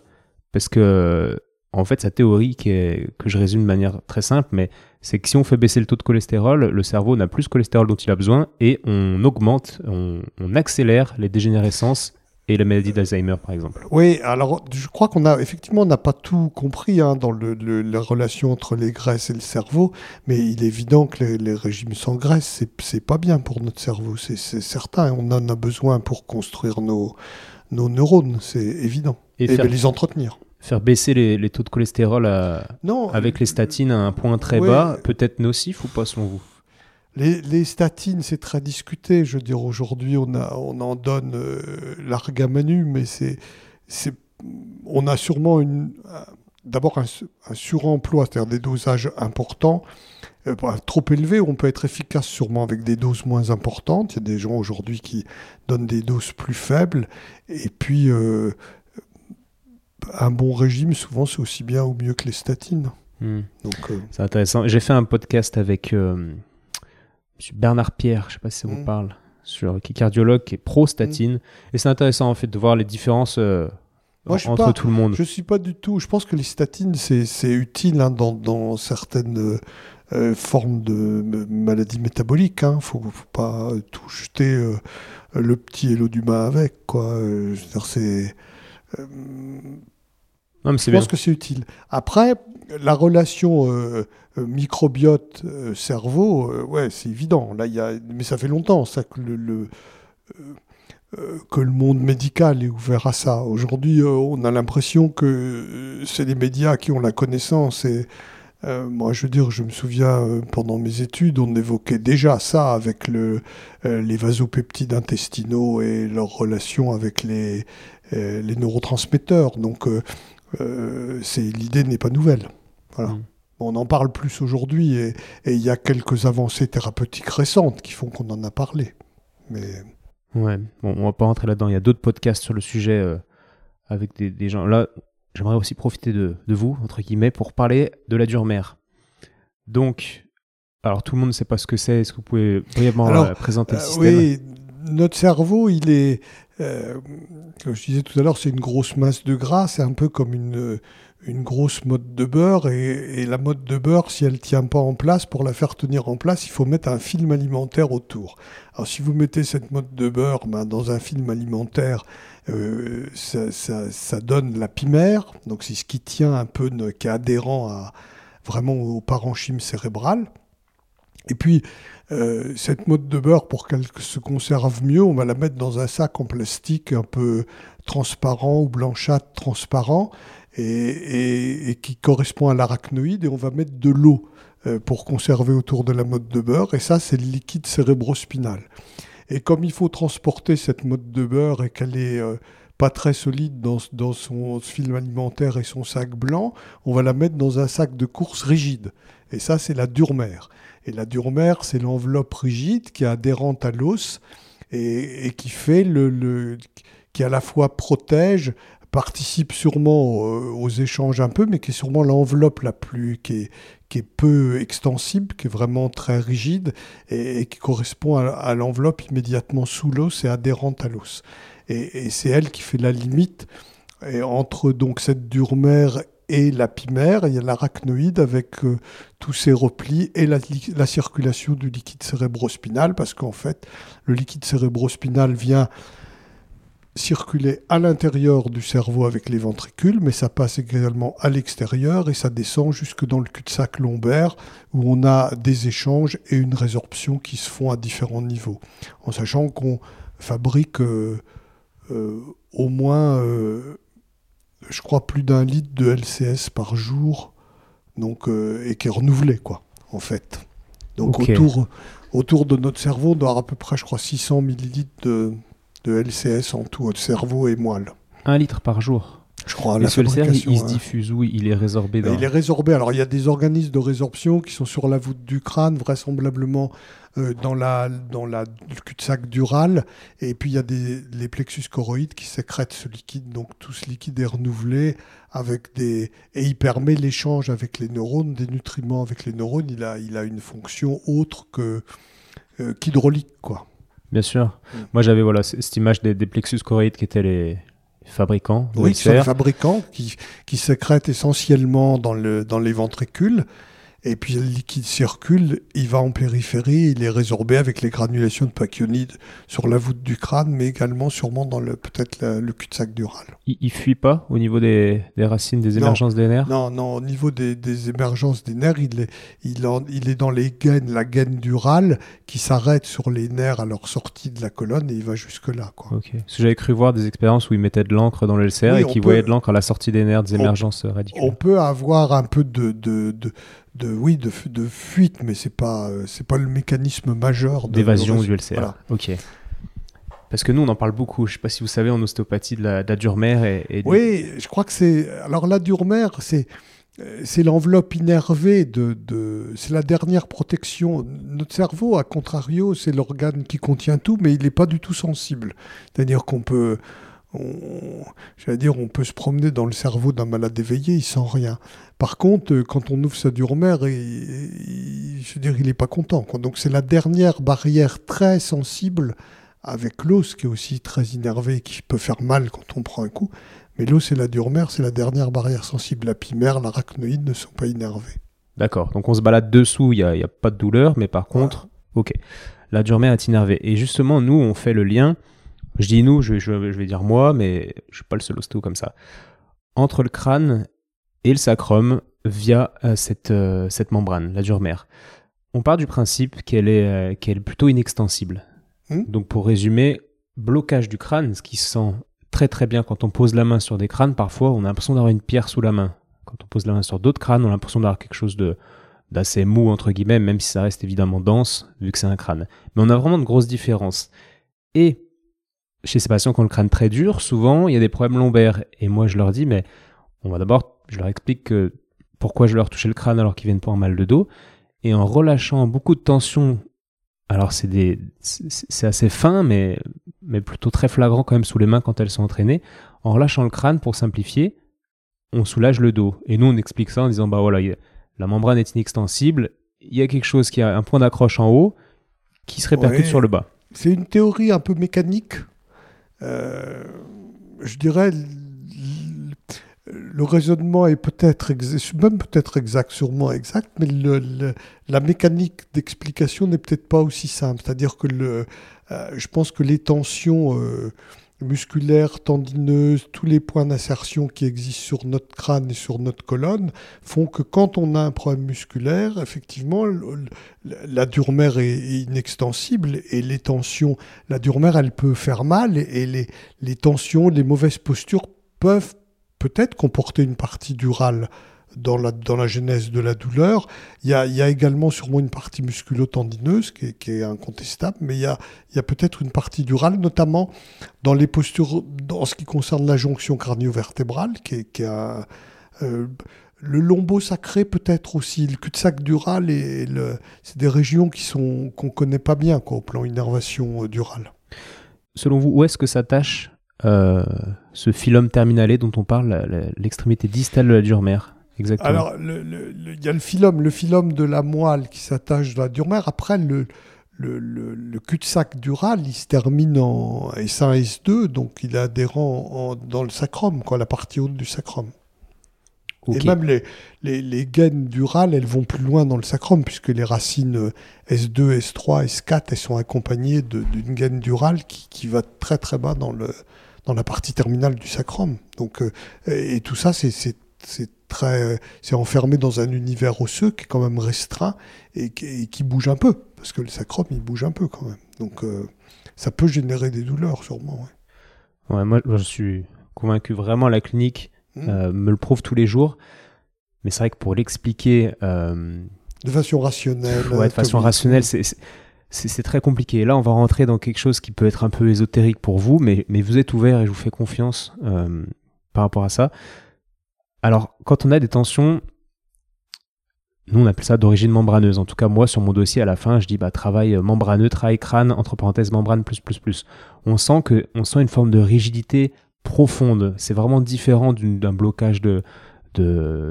Parce que, en fait, sa théorie, que je résume de manière très simple, mais c'est que si on fait baisser le taux de cholestérol, le cerveau n'a plus le cholestérol dont il a besoin et on augmente, on, accélère les dégénérescences et la maladie d'Alzheimer, par exemple. Oui, alors je crois qu'on a effectivement on n'a pas tout compris hein, dans la relation entre les graisses et le cerveau, mais il est évident que les, régimes sans graisse, c'est pas bien pour notre cerveau, c'est certain. On en a besoin pour construire nos, nos neurones, c'est évident. Et, les entretenir. Faire baisser les, taux de cholestérol avec les statines à un point très bas, peut-être nocif ou pas selon vous? Les, statines, c'est très discuté. Je veux dire, aujourd'hui, on, on en donne euh, l'argamanu, mais c'est, on a sûrement une, d'abord un, un, suremploi, c'est-à-dire des dosages importants, euh, bah, trop élevés. On peut être efficace sûrement avec des doses moins importantes. Il y a des gens aujourd'hui qui donnent des doses plus faibles. Et puis, euh, un bon régime, souvent, c'est aussi bien ou mieux que les statines. Hmm. Donc, c'est intéressant. J'ai fait un podcast avec Bernard Pierre, je ne sais pas si ça vous hmm. parle, sur, qui est cardiologue, qui est pro-statine. Et c'est intéressant en fait de voir les différences moi, entre tout le monde Je suis pas du tout. Je pense que les statines, c'est utile hein, dans, dans, certaines euh, formes de maladies métaboliques. Il hein. ne faut, pas tout jeter euh, le petit du bain avec. Quoi. Euh, c'est. je pense que c'est utile. Après, la relation microbiote cerveau, ouais, c'est évident. Là, y a, mais ça fait longtemps ça que le, le euh, que le monde médical est ouvert à ça. Aujourd'hui, euh, on a l'impression que euh, c'est les médias qui ont la connaissance. Et moi, je veux dire, je me souviens, pendant mes études, on évoquait déjà ça avec le, les vasopeptides intestinaux et leur relation avec les, les neurotransmetteurs. Donc, l'idée n'est pas nouvelle. Voilà. Mm. On en parle plus aujourd'hui et il y a quelques avancées thérapeutiques récentes qui font qu'on en a parlé. Mais Ouais, bon, on va pas rentrer là-dedans. Il y a d'autres podcasts sur le sujet euh, avec des, gens. Là, j'aimerais aussi profiter de, vous, entre guillemets, pour parler de la dure mère. Donc, alors tout le monde ne sait pas ce que c'est. Est-ce que vous pouvez brièvement euh, présenter le euh, système? Oui, notre cerveau, il est, comme je disais tout à l'heure, c'est une grosse masse de gras. C'est un peu comme une, une grosse mode de beurre et, la mode de beurre, si elle tient pas en place, pour la faire tenir en place, il faut mettre un film alimentaire autour. Alors si vous mettez cette mode de beurre ben, dans un film alimentaire, euh, ça, donne la pimère, donc c'est ce qui tient un peu, qui est adhérent à, vraiment au parenchyme cérébral. Et puis, euh, cette mode de beurre, pour qu'elle se conserve mieux, on va la mettre dans un sac en plastique un peu transparent ou blanchâtre transparent et, qui correspond à l'arachnoïde, et on va mettre de l'eau euh, pour conserver autour de la mode de beurre, et ça c'est le liquide cérébrospinal. Et comme il faut transporter cette mode de beurre et qu'elle est euh, pas très solide dans, son film alimentaire et son sac blanc, on va la mettre dans un sac de course rigide. Et ça c'est la durmère. Et la durmère c'est l'enveloppe rigide qui est adhérente à l'os et, qui fait le qui à la fois protège participe sûrement euh, aux échanges un peu, mais qui est sûrement l'enveloppe la plus qui est, qui est peu extensible, qui est vraiment très rigide et, qui correspond à, l'enveloppe immédiatement sous l'os et adhérente à l'os. Et, c'est elle qui fait la limite et entre donc cette dure-mère et la pimère, il y a l'arachnoïde avec euh, tous ses replis et la, la, circulation du liquide cérébrospinal, parce qu'en fait, le liquide cérébrospinal vient circuler à l'intérieur du cerveau avec les ventricules, mais ça passe également à l'extérieur et ça descend jusque dans le cul-de-sac lombaire où on a des échanges et une résorption qui se font à différents niveaux. En sachant qu'on fabrique euh, euh, au moins, euh, je crois, plus d'un litre de LCS par jour, donc, et qui est renouvelé, quoi, en fait. Donc autour, autour de notre cerveau, on doit avoir à peu près, je crois, 600 millilitres de de LCS en tout, de cerveau et moelle. Un litre par jour je crois, la le cerveau, il, se diffuse où? Il est résorbé dans... Il est résorbé. Alors, il y a des organismes de résorption qui sont sur la voûte du crâne, vraisemblablement euh, dans, la, dans la, le cul-de-sac dural. Et puis, il y a des, les plexus choroïdes qui sécrètent ce liquide. Donc, tout ce liquide est renouvelé avec des... Et il permet l'échange avec les neurones, des nutriments avec les neurones. Il a, il a une fonction autre que, euh, qu'hydraulique, quoi. Bien sûr. Mm. Moi, j'avais voilà, cette image des, plexus choroïdes qui étaient les fabricants. Oui, qui sont les fabricants qui, qui sécrètent essentiellement dans, le, dans les ventricules et puis le liquide circule, il va en périphérie, il est résorbé avec les granulations de pachionides sur la voûte du crâne, mais également sûrement dans le peut-être le, cul-de-sac dural. Il, ne fuit pas au niveau des, des racines, des émergences des nerfs? Non, non, au niveau des, des, émergences des nerfs, il est, il, il est dans les gaines, la gaine durale qui s'arrête sur les nerfs à leur sortie de la colonne et il va jusque-là. Quoi. Ok. J'avais cru voir des expériences où ils mettaient de l'encre dans le LCR et qu'ils voyaient de l'encre à la sortie des nerfs des émergences radicales. On peut avoir un peu de, de, de de oui de, de fuite mais c'est pas euh, c'est pas le mécanisme majeur d'évasion du LCR. Ok. Parce que nous, on en parle beaucoup. Je ne sais pas si vous savez en ostéopathie de la, durmère. Et, Oui, je crois que c'est. Alors, la durmère, c'est. C'est l'enveloppe innervée de, de... c'est la dernière protection. Notre cerveau, à contrario, c'est l'organe qui contient tout, mais il n'est pas du tout sensible. C'est-à-dire qu'on peut, on, j'allais dire, on peut se promener dans le cerveau d'un malade éveillé, il sent rien. Par contre, euh, quand on ouvre sa durmère, je veux dire, il n'est pas content. Donc c'est la dernière barrière très sensible avec l'os, qui est aussi très innervé, qui peut faire mal quand on prend un coup. Mais l'os et la durmère, c'est la dernière barrière sensible. La pimère, l'arachnoïde ne sont pas innervés. D'accord. Donc on se balade dessous, il n'y a, a, pas de douleur, mais par contre, ok, la durmère est innervée. Et justement, nous, on fait le lien je dis nous, je, vais dire moi, mais je suis pas le seul ostéo comme ça. Entre le crâne et le sacrum via euh, cette, euh, cette membrane, la dure-mère. On part du principe qu'elle est, euh, qu'elle est plutôt inextensible. Hmm. Donc pour résumer, blocage du crâne, ce qui se sent très très bien quand on pose la main sur des crânes, parfois on a l'impression d'avoir une pierre sous la main. Quand on pose la main sur d'autres crânes, on a l'impression d'avoir quelque chose de d'assez mou entre guillemets, même si ça reste évidemment dense vu que c'est un crâne. Mais on a vraiment de grosses différences. Et chez ces patients qui ont le crâne très dur, souvent, il y a des problèmes lombaires. Et moi, je leur dis, mais on va d'abord, je leur explique que pourquoi je leur touchais le crâne alors qu'ils viennent pas en mal de dos. Et en relâchant beaucoup de tension, alors c'est des, c'est assez fin, mais, mais plutôt très flagrant quand même sous les mains quand elles sont entraînées. En relâchant le crâne, pour simplifier, on soulage le dos. Et nous, on explique ça en disant, bah voilà, la membrane est inextensible, il y a quelque chose qui a un point d'accroche en haut qui se répercute sur le bas. C'est une théorie un peu mécanique je dirais, le raisonnement est peut-être même peut-être exact, sûrement exact, mais la mécanique d'explication n'est peut-être pas aussi simple. C'est-à-dire que euh, je pense que les tensions euh, musculaires, tendineuses, tous les points d'insertion qui existent sur notre crâne et sur notre colonne font que quand on a un problème musculaire, effectivement, la durmère est inextensible et les tensions, la durmère, elle peut faire mal et les, les tensions, les mauvaises postures peuvent peut-être comporter une partie durale dans la, dans la genèse de la douleur. Il y a, également sûrement une partie musculo-tendineuse qui est, est, incontestable, mais il y a, il y a peut-être une partie durale, notamment dans les postures, en ce qui concerne la jonction cardio-vertébrale, qui est, qui a, euh, le lombo sacré peut-être aussi, le cul-de-sac dural, et le, c'est des régions qui sont qu'on connaît pas bien au plan innervation euh, durale. Selon vous, où est-ce que s'attache euh, ce phylum terminalé dont on parle, l'extrémité distale de la durmère Exactement. Alors, il y a le phylum, le phylum de la moelle qui s'attache dans la durmère. Après, le, le, cul-de-sac dural, il se termine en S1, S2, donc il est adhérent dans le sacrum, quoi, la partie haute du sacrum. Et même les, les, les, gaines durales, elles vont plus loin dans le sacrum, puisque les racines S2, S3, S4, elles sont accompagnées d'une gaine durale qui, qui, va très très bas dans, le, dans la partie terminale du sacrum. Donc, euh, et tout ça, c'est très, c'est enfermé dans un univers osseux qui est quand même restreint et qui, bouge un peu, parce que le sacrum, il bouge un peu quand même. Donc, euh, ça peut générer des douleurs, sûrement. Ouais. moi, je suis convaincu vraiment la clinique mmh. euh, me le prouve tous les jours. Mais c'est vrai que pour l'expliquer. Euh, de façon rationnelle. Ouais, de façon rationnelle, c'est très compliqué. Là, on va rentrer dans quelque chose qui peut être un peu ésotérique pour vous, mais, mais vous êtes ouvert et je vous fais confiance par rapport à ça. Alors, quand on a des tensions, nous on appelle ça d'origine membraneuse. En tout cas, moi sur mon dossier à la fin, je dis bah travail membraneux, travail crâne, entre parenthèses membrane plus plus plus. On sent que on sent une forme de rigidité profonde. C'est vraiment différent d'un blocage de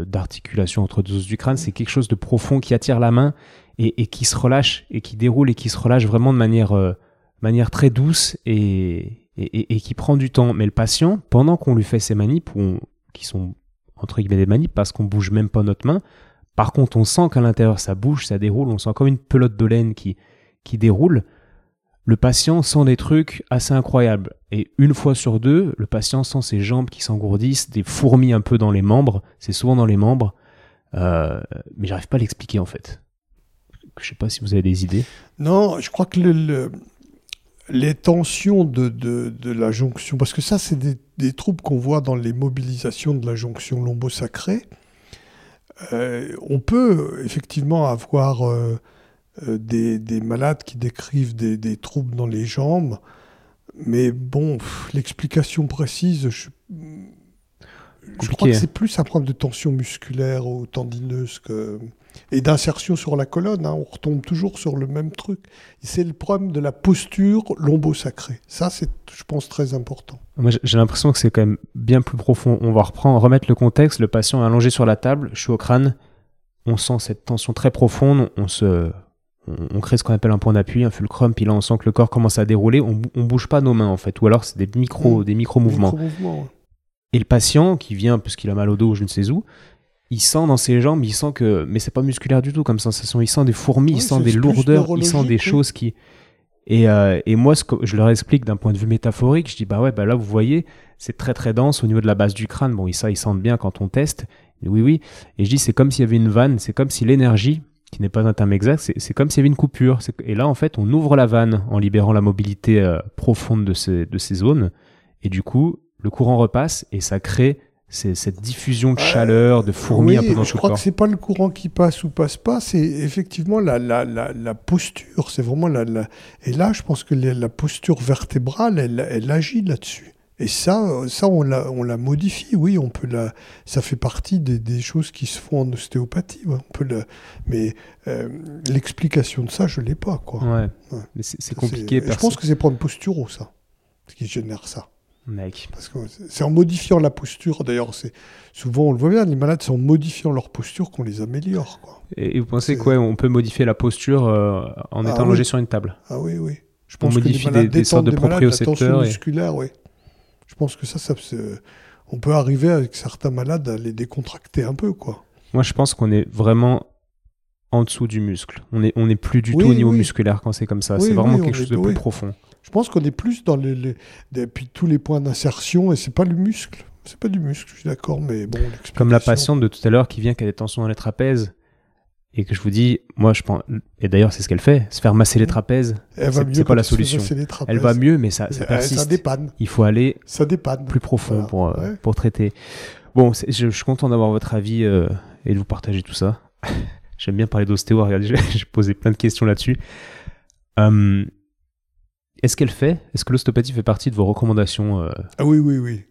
d'articulation entre deux os du crâne. C'est quelque chose de profond qui attire la main et, qui se relâche et qui déroule et qui se relâche vraiment de manière euh, très douce et, qui prend du temps. Mais le patient, pendant qu'on lui fait ces manips, qui sont entre guillemets des manips parce qu'on bouge même pas notre main. Par contre, on sent qu'à l'intérieur ça bouge, ça déroule, on sent comme une pelote de laine qui, qui déroule. Le patient sent des trucs assez incroyables. Et une fois sur deux, le patient sent ses jambes qui s'engourdissent, des fourmis un peu dans les membres. C'est souvent dans les membres. Euh, mais j'arrive pas à l'expliquer en fait. Je sais pas si vous avez des idées. Non, je crois que le, les tensions de, de, la jonction, parce que ça, c'est des, troubles qu'on voit dans les mobilisations de la jonction lombo-sacrée. Euh, on peut effectivement avoir euh, euh, des, malades qui décrivent des, troubles dans les jambes Mais bon, l'explication précise, je, je crois que c'est plus un problème de tension musculaire ou tendineuse que et d'insertion sur la colonne. Hein. on retombe toujours sur le même truc. C'est le problème de la posture lombo-sacrée. Ça, c'est, je pense, très important. Moi, j'ai l'impression que c'est quand même bien plus profond. On va reprendre, remettre le contexte. Le patient est allongé sur la table, je suis au crâne. On sent cette tension très profonde. On se, on, crée ce qu'on appelle un point d'appui, un fulcrum. Puis là, on sent que le corps commence à dérouler. On, on bouge pas nos mains en fait, ou alors c'est des micro, mmh. des micro mouvements. Et le patient qui vient parce qu'il a mal au dos ou je ne sais où, il sent dans ses jambes, il sent que. Mais c'est pas musculaire du tout comme sensation. Il sent des fourmis, il sent des lourdeurs, il sent des choses qui. Et, euh, et, moi, ce que je leur explique d'un point de vue métaphorique, je dis bah ouais, bah là vous voyez, c'est très très dense au niveau de la base du crâne. Bon, ça ils sentent bien quand on teste. Oui, oui. Et je dis c'est comme s'il y avait une vanne, c'est comme si l'énergie, qui n'est pas un terme exact, c'est comme s'il y avait une coupure. Et là en fait, on ouvre la vanne en libérant la mobilité euh, profonde de ces, de ces zones. Et du coup, le courant repasse et ça crée c'est cette diffusion de chaleur, de fourmis un peu dans je crois que c'est pas le courant qui passe ou passe pas, c'est effectivement la, la, la, posture. C'est vraiment la, Et là, je pense que la, posture vertébrale, elle, elle agit là-dessus. Et ça, ça on, la, on la modifie, oui, on peut la, ça fait partie des, des choses qui se font en ostéopathie. on peut la, mais euh, l'explication de ça, je l'ai pas. Quoi. Ouais. Mais c'est compliqué. Je pense que c'est prendre posture ça, ce qui génère ça. Mec. Parce que c'est en modifiant la posture, d'ailleurs, c'est souvent on le voit bien, les malades, c'est en modifiant leur posture qu'on les améliore. Quoi. Et, vous pensez quoi On peut modifier la posture euh, en étant ah logé sur une table? Ah oui, oui. Je pense on que modifie des, des, sortes de propriocepteurs. musculaire, oui. Je pense que ça, ça on peut arriver avec certains malades à les décontracter un peu, quoi. Moi, je pense qu'on est vraiment en dessous du muscle. On n'est on est plus du tout au niveau musculaire quand c'est comme ça. c'est vraiment quelque chose de plus profond. Je pense qu'on est plus dans les, puis tous les points d'insertion et c'est pas le muscle. C'est pas du muscle, je suis d'accord, mais bon. Comme la patiente de tout à l'heure qui vient qui a des tensions dans les trapèzes et que je vous dis, moi je pense, et d'ailleurs c'est ce qu'elle fait, se faire masser les trapèzes, c'est pas la solution. Elle va mieux, mais ça, ça persiste. Ça dépanne. Il faut aller ça dépanne. plus profond pour, euh, pour traiter. Bon, je, suis content d'avoir votre avis euh, et de vous partager tout ça. J'aime bien parler d'ostéo, regardez, j'ai posé plein de questions là-dessus. Hum, est-ce qu'elle fait Est-ce que l'ostéopathie fait partie de vos recommandations euh? Ah oui, oui, oui.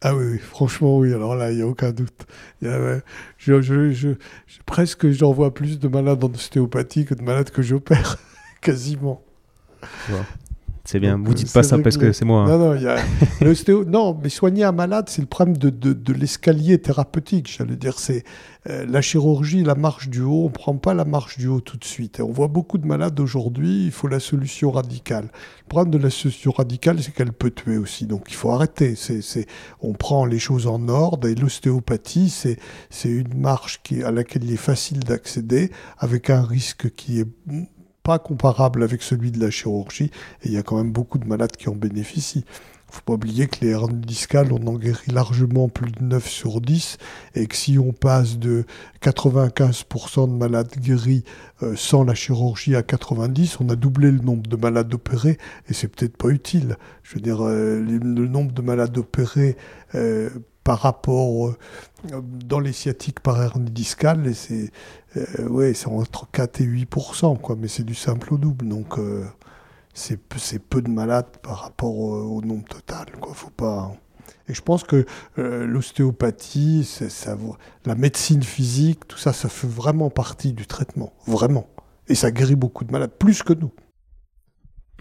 Ah oui, franchement, oui. Alors là, il n'y a aucun doute. je, je, je, presque, j'en vois plus de malades en ostéopathie que de malades que j'opère, quasiment. C'est bien. vous dites pas ça parce que c'est moi. Hein. Non, non, y a... non, mais soigner un malade, c'est le problème de, de, de l'escalier thérapeutique. J'allais dire, c'est euh, la chirurgie, la marche du haut. On prend pas la marche du haut tout de suite. Et on voit beaucoup de malades aujourd'hui. Il faut la solution radicale. Le problème de la solution radicale, c'est qu'elle peut tuer aussi. Donc il faut arrêter. C'est... On prend les choses en ordre. Et l'ostéopathie, c'est, c'est une marche qui, à laquelle il est facile d'accéder, avec un risque qui est pas comparable avec celui de la chirurgie, et il y a quand même beaucoup de malades qui en bénéficient. Il faut pas oublier que les hernies discales, on en guérit largement plus de 9 sur 10, et que si on passe de 95% de malades guéris euh, sans la chirurgie à 90, on a doublé le nombre de malades opérés, et c'est peut-être pas utile. Je veux dire, euh, le nombre de malades opérés euh, par rapport dans les sciatiques par hernie discale, c'est euh, ouais, entre 4 et 8 quoi, mais c'est du simple au double, donc euh, c'est peu de malades par rapport au, nombre total, quoi. Faut pas. Et je pense que euh, l'ostéopathie, la médecine physique, tout ça, ça fait vraiment partie du traitement, vraiment. Et ça guérit beaucoup de malades, plus que nous.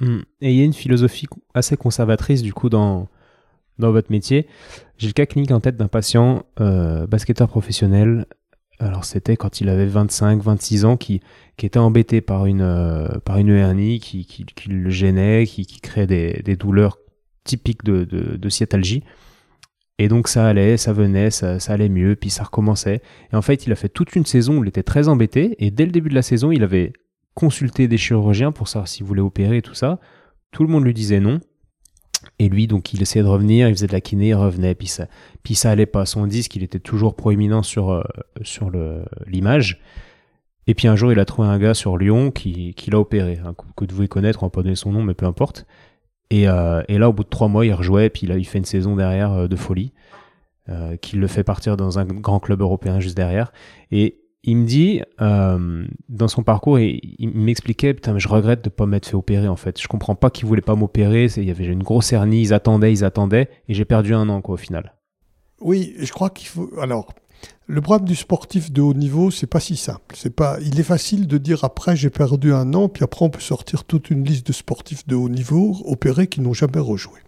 Hmm. Et il y a une philosophie assez conservatrice du coup dans, dans votre métier. J'ai le cas clinique en tête d'un patient basketteur professionnel alors c'était quand il avait 25, 26 ans, qui, qui était embêté par une, euh, par une hernie qui, qui, qui le gênait, qui, qui créait des, des douleurs typiques de, de, de, sciatalgie. Et donc ça allait, ça venait, ça, ça, allait mieux, puis ça recommençait. Et en fait, il a fait toute une saison où il était très embêté, et dès le début de la saison, il avait consulté des chirurgiens pour savoir s'il voulait opérer et tout ça. Tout le monde lui disait non. Et lui, donc, il essayait de revenir, il faisait de la kiné, il revenait, puis ça, puis ça allait pas. Son disque, il était toujours proéminent sur, euh, sur l'image. Et puis un jour, il a trouvé un gars sur Lyon qui, qui l'a opéré, hein, que vous devez connaître, on va pas donner son nom, mais peu importe. Et, euh, et, là, au bout de trois mois, il rejouait, puis là, il fait une saison derrière euh, de folie, qu'il le fait partir dans un grand club européen juste derrière. Et il me dit, euh, dans son parcours, il, il m'expliquait, putain, mais je regrette de pas m'être fait opérer, en fait. Je comprends pas qu'ils voulaient pas m'opérer. Il y avait une grosse hernie, ils attendaient, ils attendaient, et j'ai perdu un an, quoi, au final. Oui, je crois qu'il faut. Alors, le problème du sportif de haut niveau, c'est pas si simple. C'est pas. Il est facile de dire après j'ai perdu un an, puis après on peut sortir toute une liste de sportifs de haut niveau opérés qui n'ont jamais rejoué.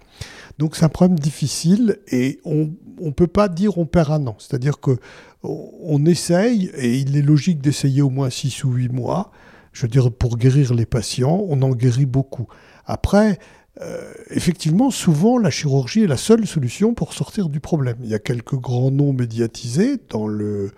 Donc c'est un problème difficile et on ne peut pas dire on perd un an. C'est-à-dire que on essaye, et il est logique d'essayer au moins 6 ou 8 mois. Je veux dire, pour guérir les patients, on en guérit beaucoup. Après, euh, effectivement, souvent, la chirurgie est la seule solution pour sortir du problème. Il y a quelques grands noms médiatisés dans le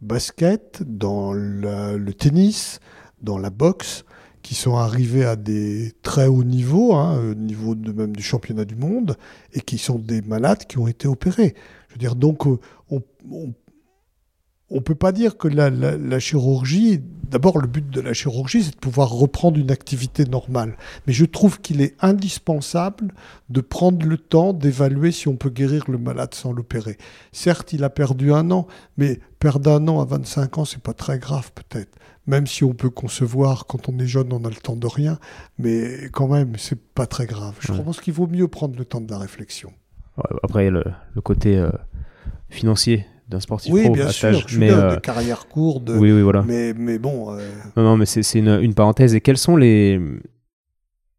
basket, dans le tennis, dans la boxe, qui sont arrivés à des très hauts niveaux, hein, niveau de même du championnat du monde, et qui sont des malades qui ont été opérés. Je veux dire, donc, euh, on, on, peut pas dire que la, la, chirurgie, d'abord le but de la chirurgie, c'est de pouvoir reprendre une activité normale. Mais je trouve qu'il est indispensable de prendre le temps d'évaluer si on peut guérir le malade sans l'opérer. Certes, il a perdu un an, mais perdre un an à 25 ans, c'est pas très grave peut-être même si on peut concevoir quand on est jeune, on a le temps de rien, mais quand même, c'est pas très grave. Je pense qu'il vaut mieux prendre le temps de la réflexion. après, le, le côté euh, financier d'un sportif oui, pro, bien sûr, mais euh, de carrière courte, oui, oui, voilà. mais, mais bon. Euh, non, non, mais c'est une, une, parenthèse. Et quels sont les,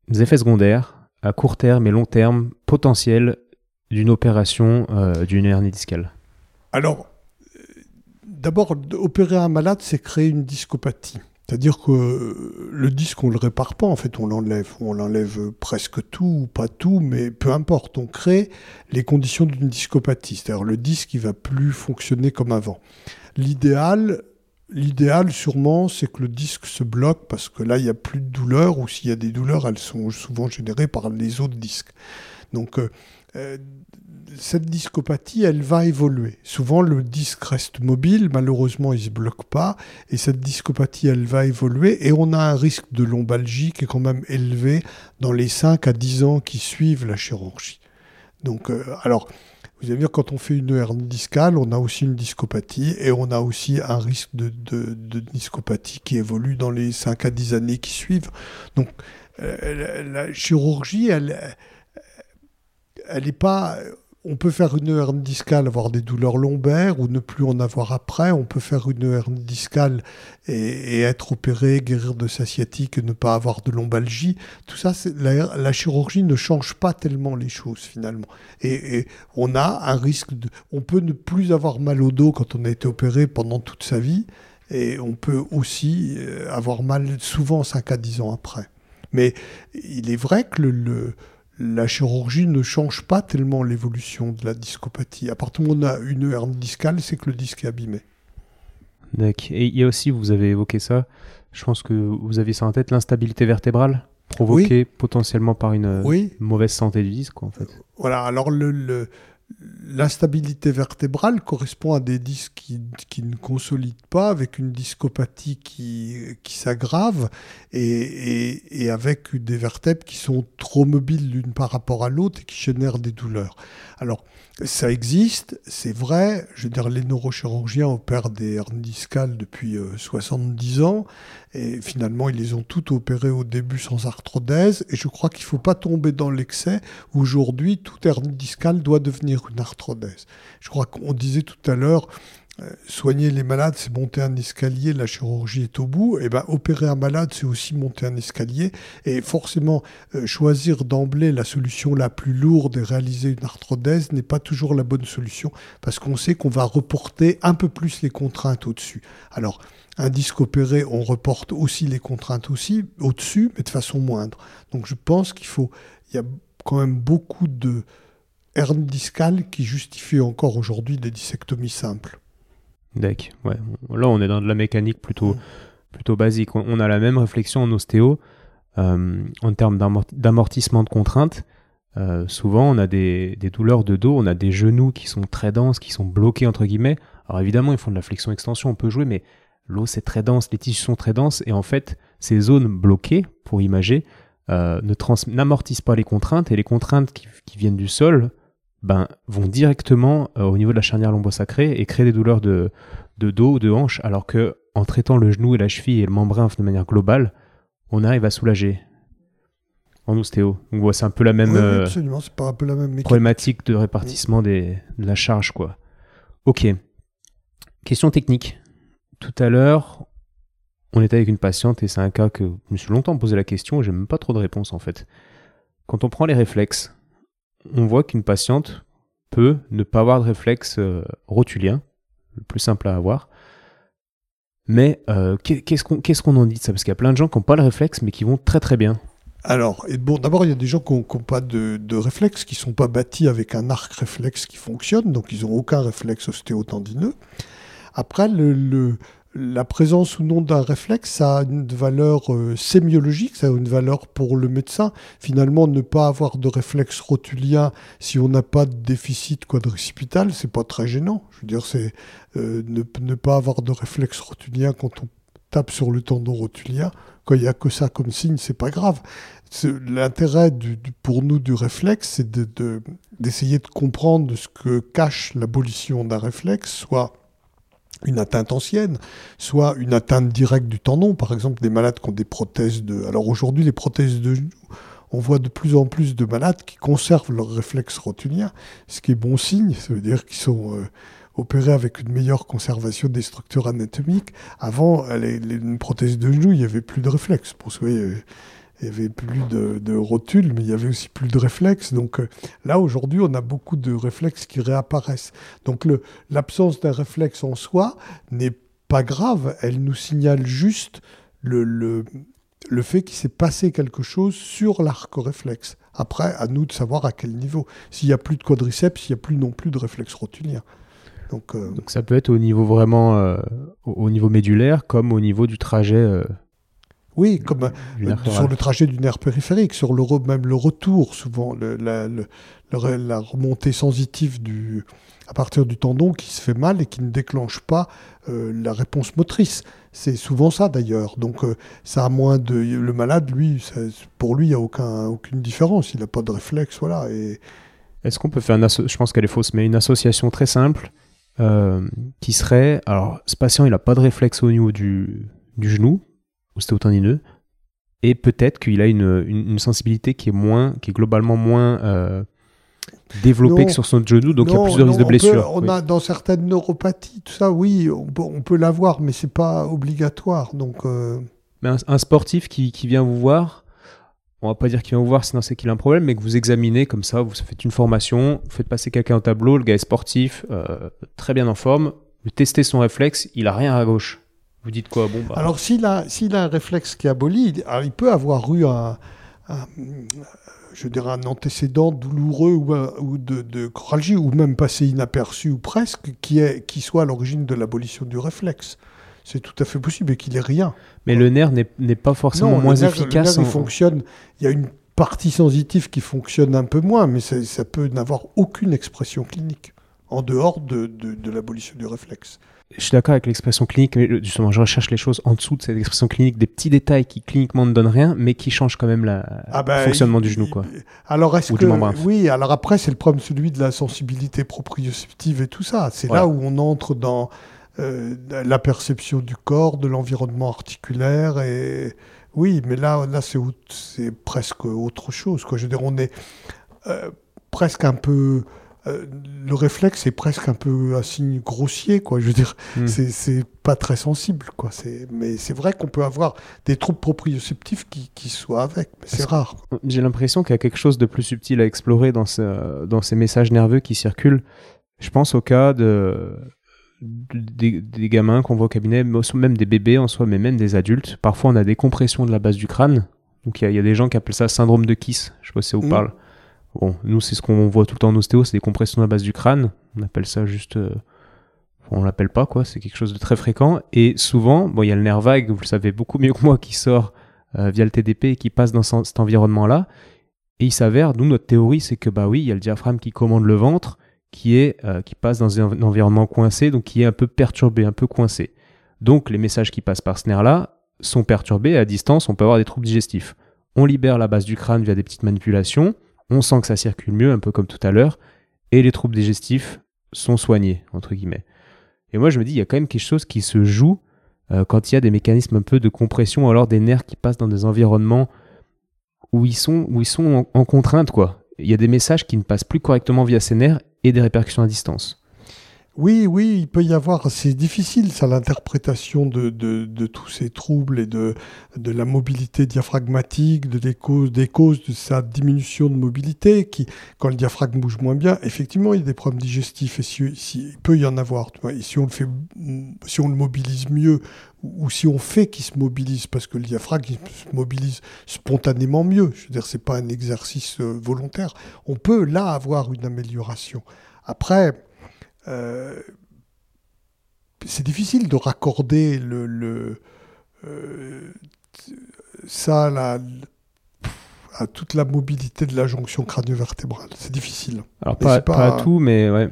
les, effets secondaires à court terme et long terme potentiels d'une opération d'une hernie discale? Alors, D'abord, opérer un malade, c'est créer une discopathie. C'est-à-dire que le disque, on ne le répare pas, en fait, on l'enlève. On l'enlève presque tout ou pas tout, mais peu importe. On crée les conditions d'une discopathie. C'est-à-dire le disque, il va plus fonctionner comme avant. L'idéal, l'idéal sûrement, c'est que le disque se bloque parce que là, il n'y a plus de douleur, ou s'il y a des douleurs, elles sont souvent générées par les autres disques. Donc, euh, euh, cette discopathie, elle va évoluer. Souvent, le disque reste mobile, malheureusement, il ne se bloque pas, et cette discopathie, elle va évoluer, et on a un risque de lombalgie qui est quand même élevé dans les 5 à 10 ans qui suivent la chirurgie. Donc, euh, alors, vous allez dire, quand on fait une hernie discale, on a aussi une discopathie, et on a aussi un risque de, discopathie qui évolue dans les 5 à 10 années qui suivent. Donc, la chirurgie, elle elle n'est pas on peut faire une hernie discale, avoir des douleurs lombaires ou ne plus en avoir après. On peut faire une hernie discale et, être opéré, guérir de sa sciatique et ne pas avoir de lombalgie. Tout ça, la, la, chirurgie ne change pas tellement les choses finalement. Et, on a un risque de. On peut ne plus avoir mal au dos quand on a été opéré pendant toute sa vie. Et on peut aussi euh, avoir mal souvent 5 à 10 ans après. Mais il est vrai que le la chirurgie ne change pas tellement l'évolution de la discopathie. À partir du moment où on a une hernie discale, c'est que le disque est abîmé. D'accord. Et il y a aussi, vous avez évoqué ça, je pense que vous avez ça en tête, l'instabilité vertébrale provoquée potentiellement par une mauvaise santé du disque, en fait. Voilà, alors le, L'instabilité vertébrale correspond à des disques qui, ne consolident pas, avec une discopathie qui, qui s'aggrave et, avec des vertèbres qui sont trop mobiles l'une par rapport à l'autre et qui génèrent des douleurs. Alors, ça existe, c'est vrai. Je veux dire, les neurochirurgiens opèrent des hernies discales depuis 70 euh, ans. Et finalement, ils les ont toutes opérées au début sans arthrodèse. Et je crois qu'il ne faut pas tomber dans l'excès. Aujourd'hui, toute hernie discale doit devenir une arthrodèse. Je crois qu'on disait tout à l'heure, euh, soigner les malades, c'est monter un escalier, la chirurgie est au bout. Et eh ben, opérer un malade, c'est aussi monter un escalier. Et forcément, euh, choisir d'emblée la solution la plus lourde et réaliser une arthrodèse n'est pas toujours la bonne solution parce qu'on sait qu'on va reporter un peu plus les contraintes au-dessus. Alors, un disque opéré, on reporte aussi les contraintes aussi au-dessus, mais de façon moindre. Donc, je pense qu'il faut, il y a quand même beaucoup de hernies discales qui justifient encore aujourd'hui des dissectomies simples. Deck, ouais. Là, on est dans de la mécanique plutôt, mm. plutôt basique. On, a la même réflexion en ostéo euh, en termes d'amortissement de contraintes. Euh, souvent, on a des, douleurs de dos, on a des genoux qui sont très denses, qui sont bloqués entre guillemets. Alors évidemment, ils font de la flexion-extension, on peut jouer, mais l'os c'est très dense, les tissus sont très denses, et en fait, ces zones bloquées, pour imager, euh, n'amortissent pas les contraintes, et les contraintes qui, qui viennent du sol ben, vont directement euh, au niveau de la charnière lombo-sacrée et créer des douleurs de, de dos ou de hanche, alors que en traitant le genou et la cheville et le membrane de manière globale, on arrive à soulager en ostéo. Donc c'est un peu la même, Oui, euh, absolument, c'est pas un peu la même problématique de répartissement des, de la charge. quoi. Ok. Question technique. Tout à l'heure, on était avec une patiente et c'est un cas que je me suis longtemps posé la question et j'ai même pas trop de réponse en fait. Quand on prend les réflexes, on voit qu'une patiente peut ne pas avoir de réflexe euh, rotulien, le plus simple à avoir. Mais euh, qu'est- qu'est-ce qu'on en dit de ça? Parce qu'il y a plein de gens qui n'ont pas le réflexe mais qui vont très très bien. Alors, et bon, d'abord, il y a des gens qui n'ont pas de, réflexe, qui sont pas bâtis avec un arc réflexe qui fonctionne, donc ils n'ont aucun réflexe ostéotendineux. Après, le, le- la présence ou non d'un réflexe, ça a une valeur euh, sémiologique, ça a une valeur pour le médecin. Finalement, ne pas avoir de réflexe rotulien si on n'a pas de déficit quadricipital, c'est pas très gênant. Je veux dire, c'est euh, ne, pas avoir de réflexe rotulien quand on tape sur le tendon rotulien. Quand il n'y a que ça comme signe, c'est pas grave. L'intérêt pour nous du réflexe, c'est de- de- d'essayer de, comprendre ce que cache l'abolition d'un réflexe, soit une atteinte ancienne, soit une atteinte directe du tendon. Par exemple, des malades qui ont des prothèses de... Alors aujourd'hui, les prothèses de on voit de plus en plus de malades qui conservent leur réflexe rotulien, ce qui est bon signe. Ça veut dire qu'ils sont euh, opérés avec une meilleure conservation des structures anatomiques. Avant, les, les- une prothèse de genou, il n'y avait plus de réflexe. Pour euh, il y avait plus de, de rotule, mais il y avait aussi plus de réflexes. Donc euh, là, aujourd'hui, on a beaucoup de réflexes qui réapparaissent. Donc l'absence d'un réflexe en soi n'est pas grave, elle nous signale juste le, fait qu'il s'est passé quelque chose sur l'arc réflexe. Après, à nous de savoir à quel niveau. S'il n'y a plus de quadriceps, il n'y a plus non plus de réflexe rotulien. Donc, euh, ça peut être au niveau vraiment euh, au au niveau médulaire comme au niveau du trajet oui, comme euh, nerf sur le trajet du nerf périphérique, sur le re- même le retour, souvent, le- la, le- le re- la remontée sensitive du, à partir du tendon qui se fait mal et qui ne déclenche pas euh, la réponse motrice. C'est souvent ça d'ailleurs. Donc euh, ça a moins de. Le malade, lui, ça- pour lui, il n'y a aucun, aucune différence. Il n'a pas de réflexe, voilà. Et Est-ce qu'on peut faire une je pense qu'elle est fausse, mais une association très simple euh, qui serait alors ce patient il a pas de réflexe au niveau du, du genou, ostéotendineux, et peut-être qu'il a une, une, une sensibilité qui est moins, qui est globalement moins euh, développée Non. que sur son genou, donc il y a plus de non, risque de blessure. on Oui. a dans certaines neuropathies, tout ça, oui, on peut, on peut l'avoir, mais c'est pas obligatoire. Donc. euh, Mais un, un sportif qui, qui vient vous voir, on va pas dire qu'il vient vous voir, sinon c'est qu'il a un problème, mais que vous examinez comme ça, vous faites une formation, vous faites passer quelqu'un au tableau, le gars est sportif, euh, très bien en forme, vous testez son réflexe, il a rien à gauche. Vous dites quoi Bon, bah, Alors, s'il a, s'il a un réflexe qui est aboli, il, peut avoir eu un, un- je dirais un antécédent douloureux ou, de, de choralgie, ou même passé inaperçu ou presque, qui, est, qui soit à l'origine de l'abolition du réflexe. C'est tout à fait possible et qu'il ait rien. mais le nerf n'est n'est pas forcément Non, le moins nerf- le efficace. nerf, il fonctionne. Il y a une partie sensitive qui fonctionne un peu moins, mais ça, ça peut n'avoir aucune expression clinique en dehors de, de- de l'abolition du réflexe. Je suis d'accord avec l'expression clinique, mais justement, je recherche les choses en dessous de cette expression clinique, des petits détails qui cliniquement ne donnent rien, mais qui changent quand même la- Ah ben, le fonctionnement il- du genou. Quoi. Alors est-ce que oui alors après c'est le problème celui de la sensibilité proprioceptive et tout ça c'est Voilà. là où on entre dans euh, la perception du corps de l'environnement articulaire et oui mais là là c'est presque autre chose quoi je veux dire on est euh, presque un peu euh, le réflexe est presque un peu un signe grossier quoi je veux dire Hmm. c'est pas très sensible quoi mais c'est vrai qu'on peut avoir des troubles proprioceptifs qui, qui soient avec mais c'est rare J'ai l'impression qu'il y a quelque chose de plus subtil à explorer dans, ce- dans ces messages nerveux qui circulent. Je pense au cas de, des, des gamins qu'on voit au cabinet, même des bébés en soi, mais même des adultes. Parfois, on a des compressions de la base du crâne. Donc, il y, a- il y a des gens qui appellent ça syndrome de Kiss. Je sais pas si ça vous Mhm. parle. Bon, nous, c'est ce qu'on voit tout le temps en ostéo, c'est des compressions la base du crâne. On appelle ça juste. euh, on l'appelle pas, quoi. C'est quelque chose de très fréquent. Et souvent, bon, il y a le nerf vague, vous le savez beaucoup mieux que moi, qui sort euh, via le TDP et qui passe dans ce- cet environnement-là. Et il s'avère, nous, notre théorie, c'est que, bah oui, il y a le diaphragme qui commande le ventre, qui, est, euh, qui passe dans un environnement coincé, donc qui est un peu perturbé, un peu coincé. Donc, les messages qui passent par ce nerf-là sont perturbés. À distance, on peut avoir des troubles digestifs. On libère la base du crâne via des petites manipulations. On sent que ça circule mieux, un peu comme tout à l'heure. et les troubles digestifs sont soignés, entre guillemets. Et moi, je me dis, il y a quand même quelque chose qui se joue euh, quand il y a des mécanismes un peu de compression, ou alors des nerfs qui passent dans des environnements où ils sont, où en contrainte, quoi. Il y a des messages qui ne passent plus correctement via ces nerfs et des répercussions à distance. Oui, oui, il peut y avoir, c'est difficile ça, l'interprétation de, de, tous ces troubles et de, de la mobilité diaphragmatique, de des, causes, des causes de sa diminution de mobilité, qui, quand le diaphragme bouge moins bien, effectivement, il y a des problèmes digestifs, et si, il peut y en avoir. Et si on le fait, si on le mobilise mieux, ou si on fait qu'il se mobilise, parce que le diaphragme se mobilise spontanément mieux, je veux dire, c'est pas un exercice euh, volontaire, on peut là avoir une amélioration. Après, euh, c'est difficile de raccorder le, le euh, ça la, à toute la mobilité de la jonction crânio-vertébrale. C'est difficile. Alors, pas, pas... pas, à tout, mais ouais.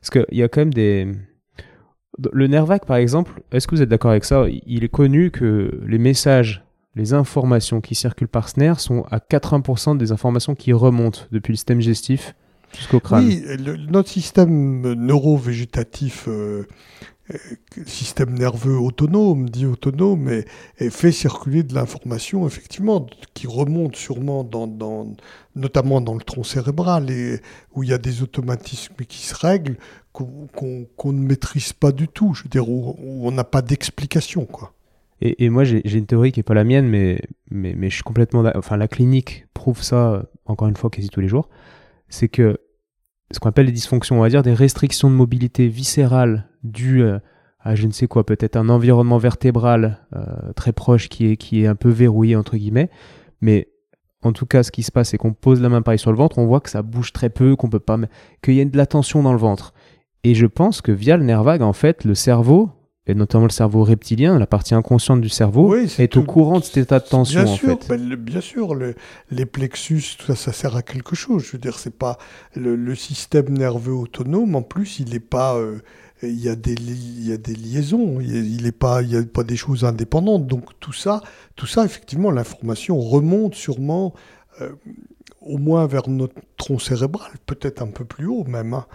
Parce qu'il y a quand même des. Le nerf vague, par exemple, est-ce que vous êtes d'accord avec ça? Il est connu que les messages, les informations qui circulent par ce nerf sont à 80% des informations qui remontent depuis le système digestif jusqu'au crâne. Oui, le, notre système neurovégétatif, euh, système nerveux autonome, dit autonome, est, est fait circuler de l'information, effectivement, qui remonte sûrement dans, dans, notamment dans le tronc cérébral, et où il y a des automatismes qui se règlent qu'on qu qu ne maîtrise pas du tout, je veux dire, où, où on n'a pas d'explication, quoi. Et, et moi, j'ai une théorie qui n'est pas la mienne, mais, mais, mais je suis complètement. Enfin, la clinique prouve ça, encore une fois, quasi tous les jours c'est que ce qu'on appelle les dysfonctions, on va dire des restrictions de mobilité viscérale dues euh, à je ne sais quoi, peut-être un environnement vertébral euh, très proche qui est, qui est un peu verrouillé, entre guillemets. Mais en tout cas, ce qui se passe, c'est qu'on pose la main pareil sur le ventre, on voit que ça bouge très peu, qu'on peut pas, qu'il y a de la tension dans le ventre. Et je pense que via le nerf vague, en fait, le cerveau, et notamment le cerveau reptilien, la partie inconsciente du cerveau, oui, est, est tout... au courant de cet état de tension. Bien sûr, en fait. ben, bien sûr le, les plexus, tout ça, ça sert à quelque chose. Je veux dire, c'est pas le, le, système nerveux autonome. En plus, il n'est pas. Euh, il y, a des, il y a des liaisons, il n'est pas, il y a pas des choses indépendantes. Donc tout ça, tout ça, effectivement, l'information remonte sûrement euh, au moins vers notre tronc cérébral, peut-être un peu plus haut même. Hein.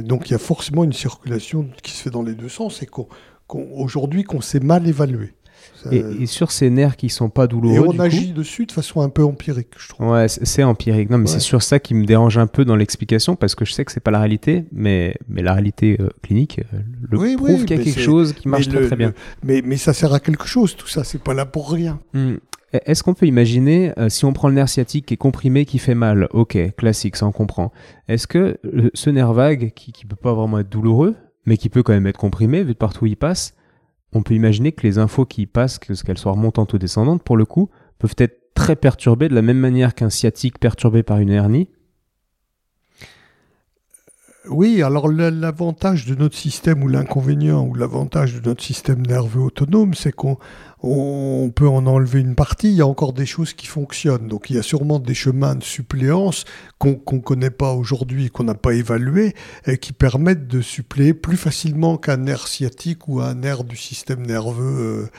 donc il y a forcément une circulation qui se fait dans les deux sens et qu'on aujourd'hui qu'on sait mal évaluer. Ça... Et, et, sur ces nerfs qui sont pas douloureux, et on agit coup, dessus de façon un peu empirique, je trouve. Ouais, c'est empirique. Non, mais ouais. c'est sur ça qui me dérange un peu dans l'explication parce que je sais que c'est pas la réalité, mais mais la réalité euh, clinique euh, le oui, prouve oui, qu'il y a quelque chose qui marche très le, très bien. Le, mais mais ça sert à quelque chose, tout ça. C'est pas là pour rien. Mmh. Est-ce qu'on peut imaginer, euh, si on prend le nerf sciatique qui est comprimé, qui fait mal, ok, classique, ça on comprend. Est-ce que ce nerf vague, qui, qui peut pas vraiment être douloureux, mais qui peut quand même être comprimé, vu de partout où il passe, on peut imaginer que les infos qui y passent, qu'elles soient remontantes ou descendantes, pour le coup, peuvent être très perturbées de la même manière qu'un sciatique perturbé par une hernie. Oui, alors l'avantage de notre système ou l'inconvénient ou l'avantage de notre système nerveux autonome, c'est qu'on on peut en enlever une partie, il y a encore des choses qui fonctionnent. Donc il y a sûrement des chemins de suppléance qu'on ne connaît pas aujourd'hui, qu'on n'a pas évalué, et qui permettent de suppléer plus facilement qu'un nerf sciatique ou un nerf du système nerveux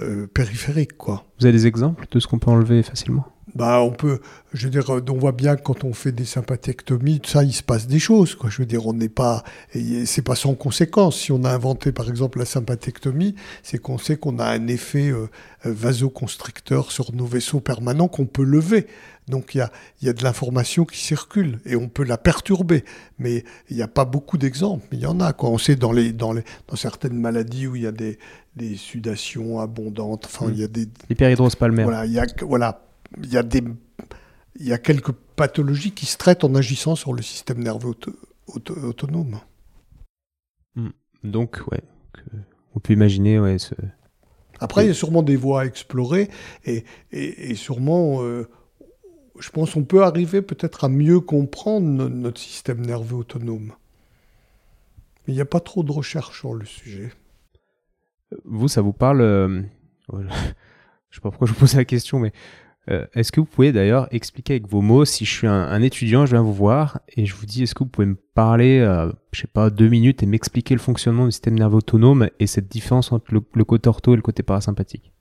euh, euh, périphérique. Quoi. Vous avez des exemples de ce qu'on peut enlever facilement? Bah, on peut, je veux dire, on voit bien que quand on fait des sympathectomies, ça, il se passe des choses, quoi. Je veux dire, on n'est pas, c'est pas sans conséquence. Si on a inventé, par exemple, la sympathectomie, c'est qu'on sait qu'on a un effet euh, vasoconstricteur sur nos vaisseaux permanents qu'on peut lever. Donc il y a, y a de l'information qui circule et on peut la perturber. Mais il n'y a pas beaucoup d'exemples, mais il y en a. Quoi. On sait dans, les, dans, les, dans certaines maladies où il y a des, des sudations abondantes, enfin, mmh. il y a des... L'hyperhidrose palmaire. Voilà, il y a, voilà il y a des il y a quelques pathologies qui se traitent en agissant sur le système nerveux auto, auto, autonome. Mmh. Donc, ouais, on peut imaginer, ouais, ce... Après, il y a sûrement des voies à explorer et, et, et sûrement, euh, je pense, on peut arriver peut-être à mieux comprendre no notre système nerveux autonome. Mais il n'y a pas trop de recherche sur le sujet. Vous, ça vous parle euh... Je sais pas pourquoi je vous pose la question, mais euh, est-ce que vous pouvez d'ailleurs expliquer avec vos mots, si je suis un, étudiant, je viens vous voir et je vous dis, est-ce que vous pouvez me parler, euh, je sais pas, deux minutes et m'expliquer le fonctionnement du système nerveux autonome et cette différence entre le, le côté ortho et le côté parasympathique?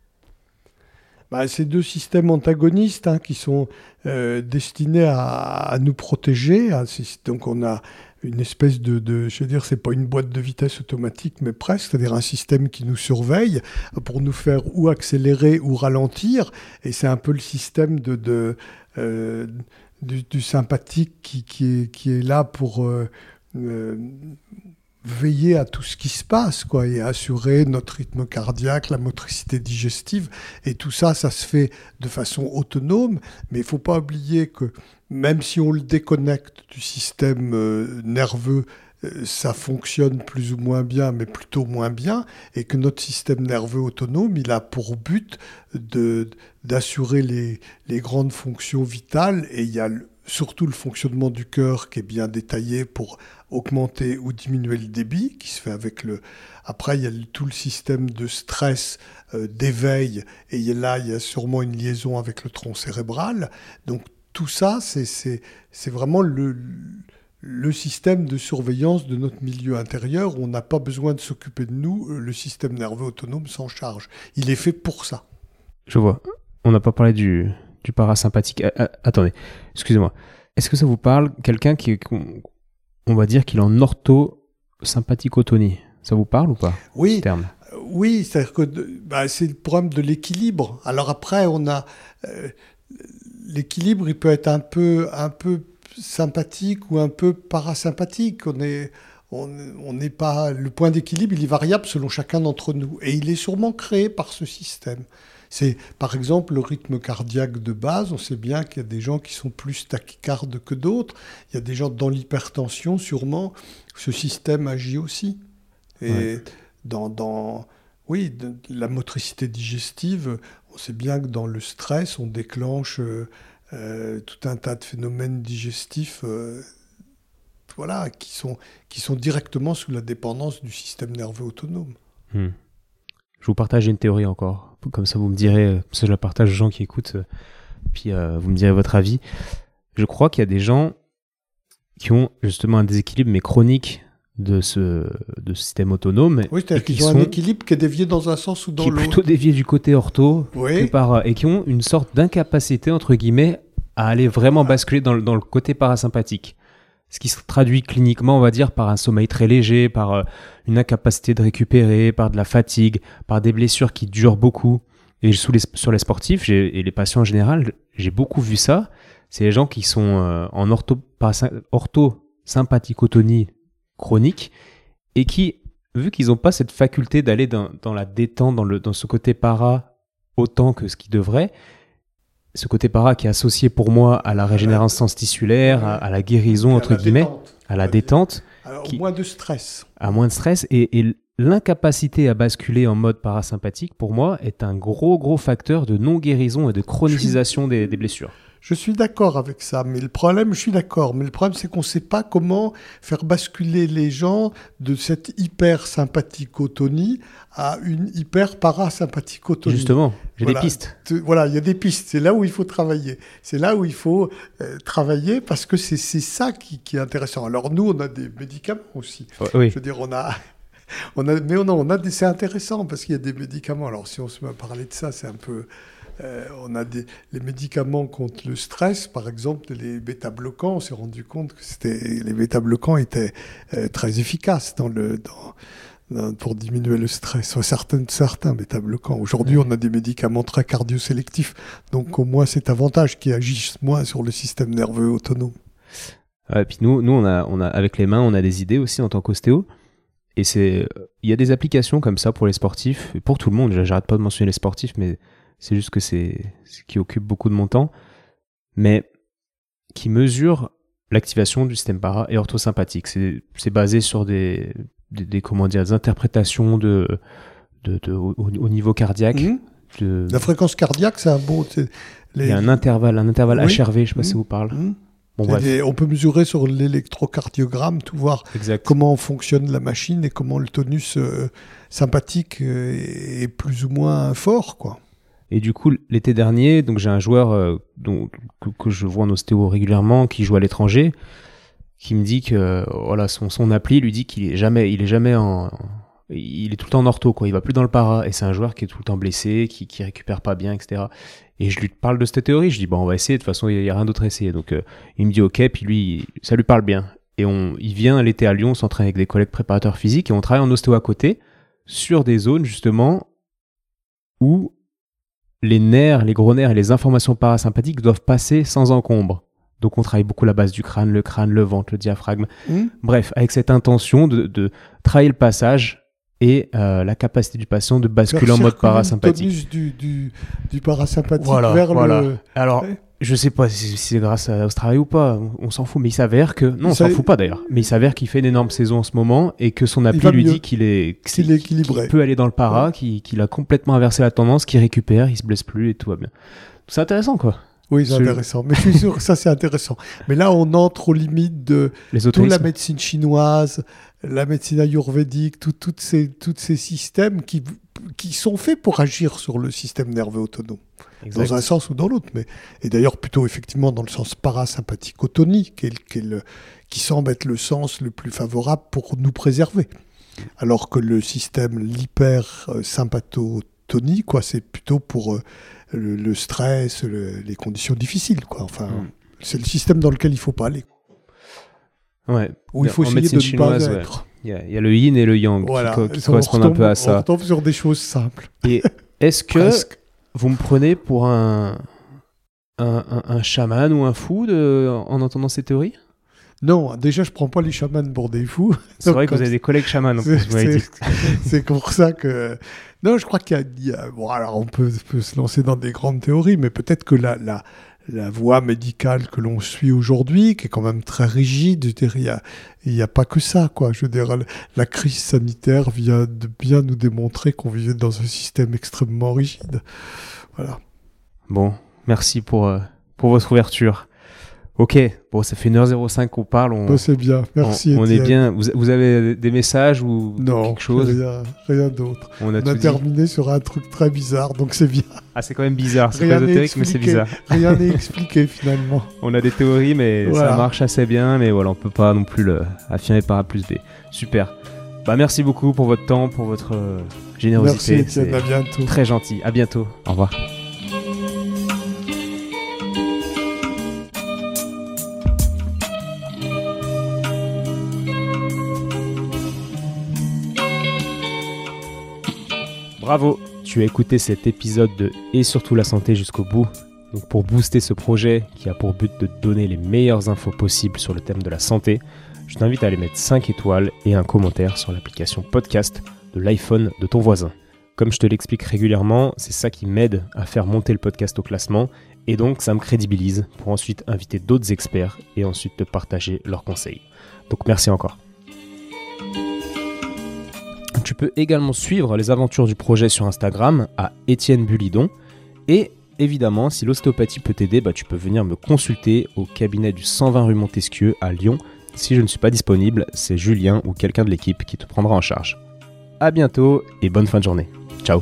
Bah, ces deux systèmes antagonistes hein, qui sont euh, destinés à, nous protéger. donc on a une espèce de, je veux dire, c'est pas une boîte de vitesse automatique, mais presque, c'est-à-dire un système qui nous surveille pour nous faire ou accélérer ou ralentir. Et c'est un peu le système euh, du, sympathique qui, qui, est, qui, est, là pour euh, veiller à tout ce qui se passe, quoi, et assurer notre rythme cardiaque, la motricité digestive, et tout ça, ça se fait de façon autonome, mais il faut pas oublier que même si on le déconnecte du système euh, nerveux, euh, ça fonctionne plus ou moins bien, mais plutôt moins bien, et que notre système nerveux autonome, il a pour but d'assurer les, les grandes fonctions vitales, et il y a surtout le fonctionnement du cœur qui est bien détaillé pour augmenter ou diminuer le débit, qui se fait avec le... Après, il y a tout le système de stress, euh, d'éveil, et là, il y a sûrement une liaison avec le tronc cérébral. Donc tout ça, c'est vraiment le, le système de surveillance de notre milieu intérieur. On n'a pas besoin de s'occuper de nous, le système nerveux autonome s'en charge. Il est fait pour ça. Je vois. On n'a pas parlé du, du parasympathique. Euh, euh, attendez, excusez-moi. Est-ce que ça vous parle quelqu'un qui, on va dire qu'il est en orthosympathicotonie? Ça vous parle ou pas Oui. Terme? Oui, c'est-à-dire que bah, c'est le problème de l'équilibre. Alors après, on a euh, l'équilibre, il peut être un peu, un peu sympathique ou un peu parasympathique. On est, on n'est pas le point d'équilibre, il est variable selon chacun d'entre nous, et il est sûrement créé par ce système. C'est par exemple le rythme cardiaque de base. On sait bien qu'il y a des gens qui sont plus tachycardes que d'autres. Il y a des gens dans l'hypertension, sûrement. Ce système agit aussi. Et dans, oui, la motricité digestive, on sait bien que dans le stress, on déclenche euh, euh, tout un tas de phénomènes digestifs. Euh, voilà, qui sont, qui sont directement sous la dépendance du système nerveux autonome. Hmm. Je vous partage une théorie encore. Comme ça, vous me direz, ça je la partage aux gens qui écoutent, euh, puis euh, vous me direz votre avis. Je crois qu'il y a des gens qui ont justement un déséquilibre, mais chronique, de ce, de système autonome. Oui, c'est-à-dire qu'ils ont un équilibre qui est dévié dans un sens ou dans l'autre. Qui est plutôt dévié du côté ortho, par, et qui ont une sorte d'incapacité, entre guillemets, à aller vraiment basculer dans, dans le côté parasympathique ce qui se traduit cliniquement, on va dire, par un sommeil très léger, par euh, une incapacité de récupérer, par de la fatigue, par des blessures qui durent beaucoup. Et sur les sportifs et les patients en général, j'ai beaucoup vu ça. C'est les gens qui sont euh, en ortho, orthosympathicotonie chronique et qui, vu qu'ils n'ont pas cette faculté d'aller dans, la détente, dans, le, dans ce côté para autant que ce qu'ils devraient, ce côté para qui est associé pour moi à la régénérescence tissulaire, à, la guérison, entre guillemets, à la détente. Alors, moins de stress. À moins de stress. Et, l'incapacité à basculer en mode parasympathique, pour moi, est un gros, gros facteur de non-guérison et de chronisation des blessures. Je suis d'accord avec ça, mais le problème, je suis d'accord, mais le problème, c'est qu'on ne sait pas comment faire basculer les gens de cette hyper sympathicotonie à une hyper parasympathicotonie. Justement, j'ai des pistes. Voilà, il y a des pistes. C'est là où il faut travailler. C'est là où il faut euh, travailler parce que c'est ça qui, est intéressant. Alors nous, on a des médicaments aussi. oui. Je veux dire, on a on a, mais on a, on a c'est intéressant parce qu'il y a des médicaments. Alors, si on se met à parler de ça, c'est un peu, euh, on a des, les médicaments contre le stress, par exemple, les bêta-bloquants. On s'est rendu compte que c'était, les bêta-bloquants étaient euh, très efficaces dans le, dans, pour diminuer le stress. Certains, certains bêta-bloquants. Aujourd'hui, on a des médicaments très cardio-sélectifs. Donc, au moins, c'est avantage qui agissent moins sur le système nerveux autonome. et puis nous, nous on a, on a, avec les mains, on a des idées aussi en tant qu'ostéo. Et c'est, il y a des applications comme ça pour les sportifs, pour tout le monde. J'arrête pas de mentionner les sportifs, mais c'est juste que c'est ce qui occupe beaucoup de mon temps, mais qui mesure l'activation du système para et orthosympathique. C'est basé sur des, des, comment dire, des interprétations de, de, au, niveau cardiaque. Mmh. De... La fréquence cardiaque, c'est un bon. Il y a un intervalle, un intervalle HRV, je ne sais pas si mmh. vous parle. Mmh. Bon, on peut mesurer sur l'électrocardiogramme, tout voir comment fonctionne la machine et comment le tonus euh, sympathique euh, est plus ou moins fort, quoi. Et du coup, l'été dernier, donc j'ai un joueur euh, dont, que, je vois en ostéo régulièrement, qui joue à l'étranger, qui me dit que voilà son, son appli lui dit qu'il est jamais, il est jamais en, il est tout le temps en ortho, quoi. Il va plus dans le para. Et c'est un joueur qui est tout le temps blessé, qui, qui récupère pas bien, etc. Et je lui parle de cette théorie. Je dis, bon, on va essayer. De toute façon, il y a rien d'autre à essayer. Donc, euh, il me dit, ok. Puis lui, ça lui parle bien. Et on, il vient l'été à Lyon s'entraîner avec des collègues préparateurs physiques et on travaille en ostéo à côté sur des zones, justement, où les nerfs, les gros nerfs et les informations parasympathiques doivent passer sans encombre. Donc on travaille beaucoup la base du crâne, le crâne, le ventre, le diaphragme. Mmh. Bref, avec cette intention de, de travailler le passage et euh, la capacité du patient de basculer en mode parasympathique. du, du, du parasympathique Voilà, vers voilà. le. Alors, Ouais. Je sais pas si c'est grâce à- au travail ou pas, on, s'en fout, mais il s'avère que... Non, on s'en fout pas d'ailleurs, mais il s'avère qu'il fait une énorme saison en ce moment et que son appli va lui mieux. dit qu'il est... Qu'il c'est- est équilibré. qu'il peut aller dans le para, qu'il a complètement inversé la tendance, qu'il récupère, il se blesse plus et tout va bien. C'est intéressant quoi, Oui, c'est intéressant. Mais je suis sûr que ça, c'est intéressant. Mais là, on entre aux limites de toute la médecine chinoise, la médecine ayurvédique, tout- toutes ces, tous ces systèmes qui, qui sont faits pour agir sur le système nerveux autonome, Exact. dans un sens ou dans l'autre. Mais, et d'ailleurs, plutôt effectivement dans le sens parasympathique-autonie, qui, semble être le sens le plus favorable pour nous préserver. Alors que le système l'hyper-sympatotonie, quoi, c'est plutôt pour euh, le, le stress, le- les conditions difficiles, quoi. Enfin, Mm. c'est le système dans lequel il faut pas aller. Ouais. Où il faut En essayer de ne pas ouais. être. Il y, a, il y a le yin et le yang qui Voilà, co- qui, on correspondent un peu à On ça. retombe sur des choses simples. Et est-ce que. Vous me prenez pour un, un, un, un chaman ou un fou de, en entendant ces théories? Non, déjà, je prends pas les chamans pour des fous. C'est vrai que vous avez des collègues chamans, C'est- pour ça que. Non, je crois qu'il y a- il y a. Bon, alors on peut, peut se lancer dans des grandes théories, mais peut-être que la, la, la voie médicale que l'on suit aujourd'hui, qui est quand même très rigide, il y a, il y a pas que ça, quoi. Je veux dire, la crise sanitaire vient de bien nous démontrer qu'on vivait dans un système extrêmement rigide. Voilà. Bon, merci pour, euh, pour votre ouverture. Ok, bon, ça fait 1h05 qu'on parle. On, Bah, c'est bien. Merci. on, on est bien. Vous, vous avez des messages ou Non, quelque chose? rien, rien d'autre. On a On dit. terminé sur un truc très bizarre, donc c'est bien. Ah, c'est quand même bizarre. C'est pas ésotérique, mais c'est bizarre. Rien n'est expliqué finalement. On a des théories, mais Voilà. ça marche assez bien. Mais voilà, on peut pas non plus le affirmer par A plus B. Super. Bah, merci beaucoup pour votre temps, pour votre euh, Merci générosité. Étienne, à bientôt. très gentil. À bientôt. Au revoir. Bravo, tu as écouté cet épisode de Et surtout la santé jusqu'au bout. Pour booster ce projet qui a pour but de donner les meilleures infos possibles sur le thème de la santé, je t'invite à aller mettre 5 étoiles et un commentaire sur l'application podcast de l'iPhone de ton voisin. Comme je te l'explique régulièrement, c'est ça qui m'aide à faire monter le podcast au classement et donc ça me crédibilise pour ensuite inviter d'autres experts et ensuite te partager leurs conseils. Donc merci encore. Tu peux également suivre les aventures du projet sur Instagram à Étienne Bulidon. Et évidemment, si l'ostéopathie peut t'aider, bah, tu peux venir me consulter au cabinet du 120 rue Montesquieu à Lyon. Si je ne suis pas disponible, c'est Julien ou quelqu'un de l'équipe qui te prendra en charge. A bientôt et bonne fin de journée. Ciao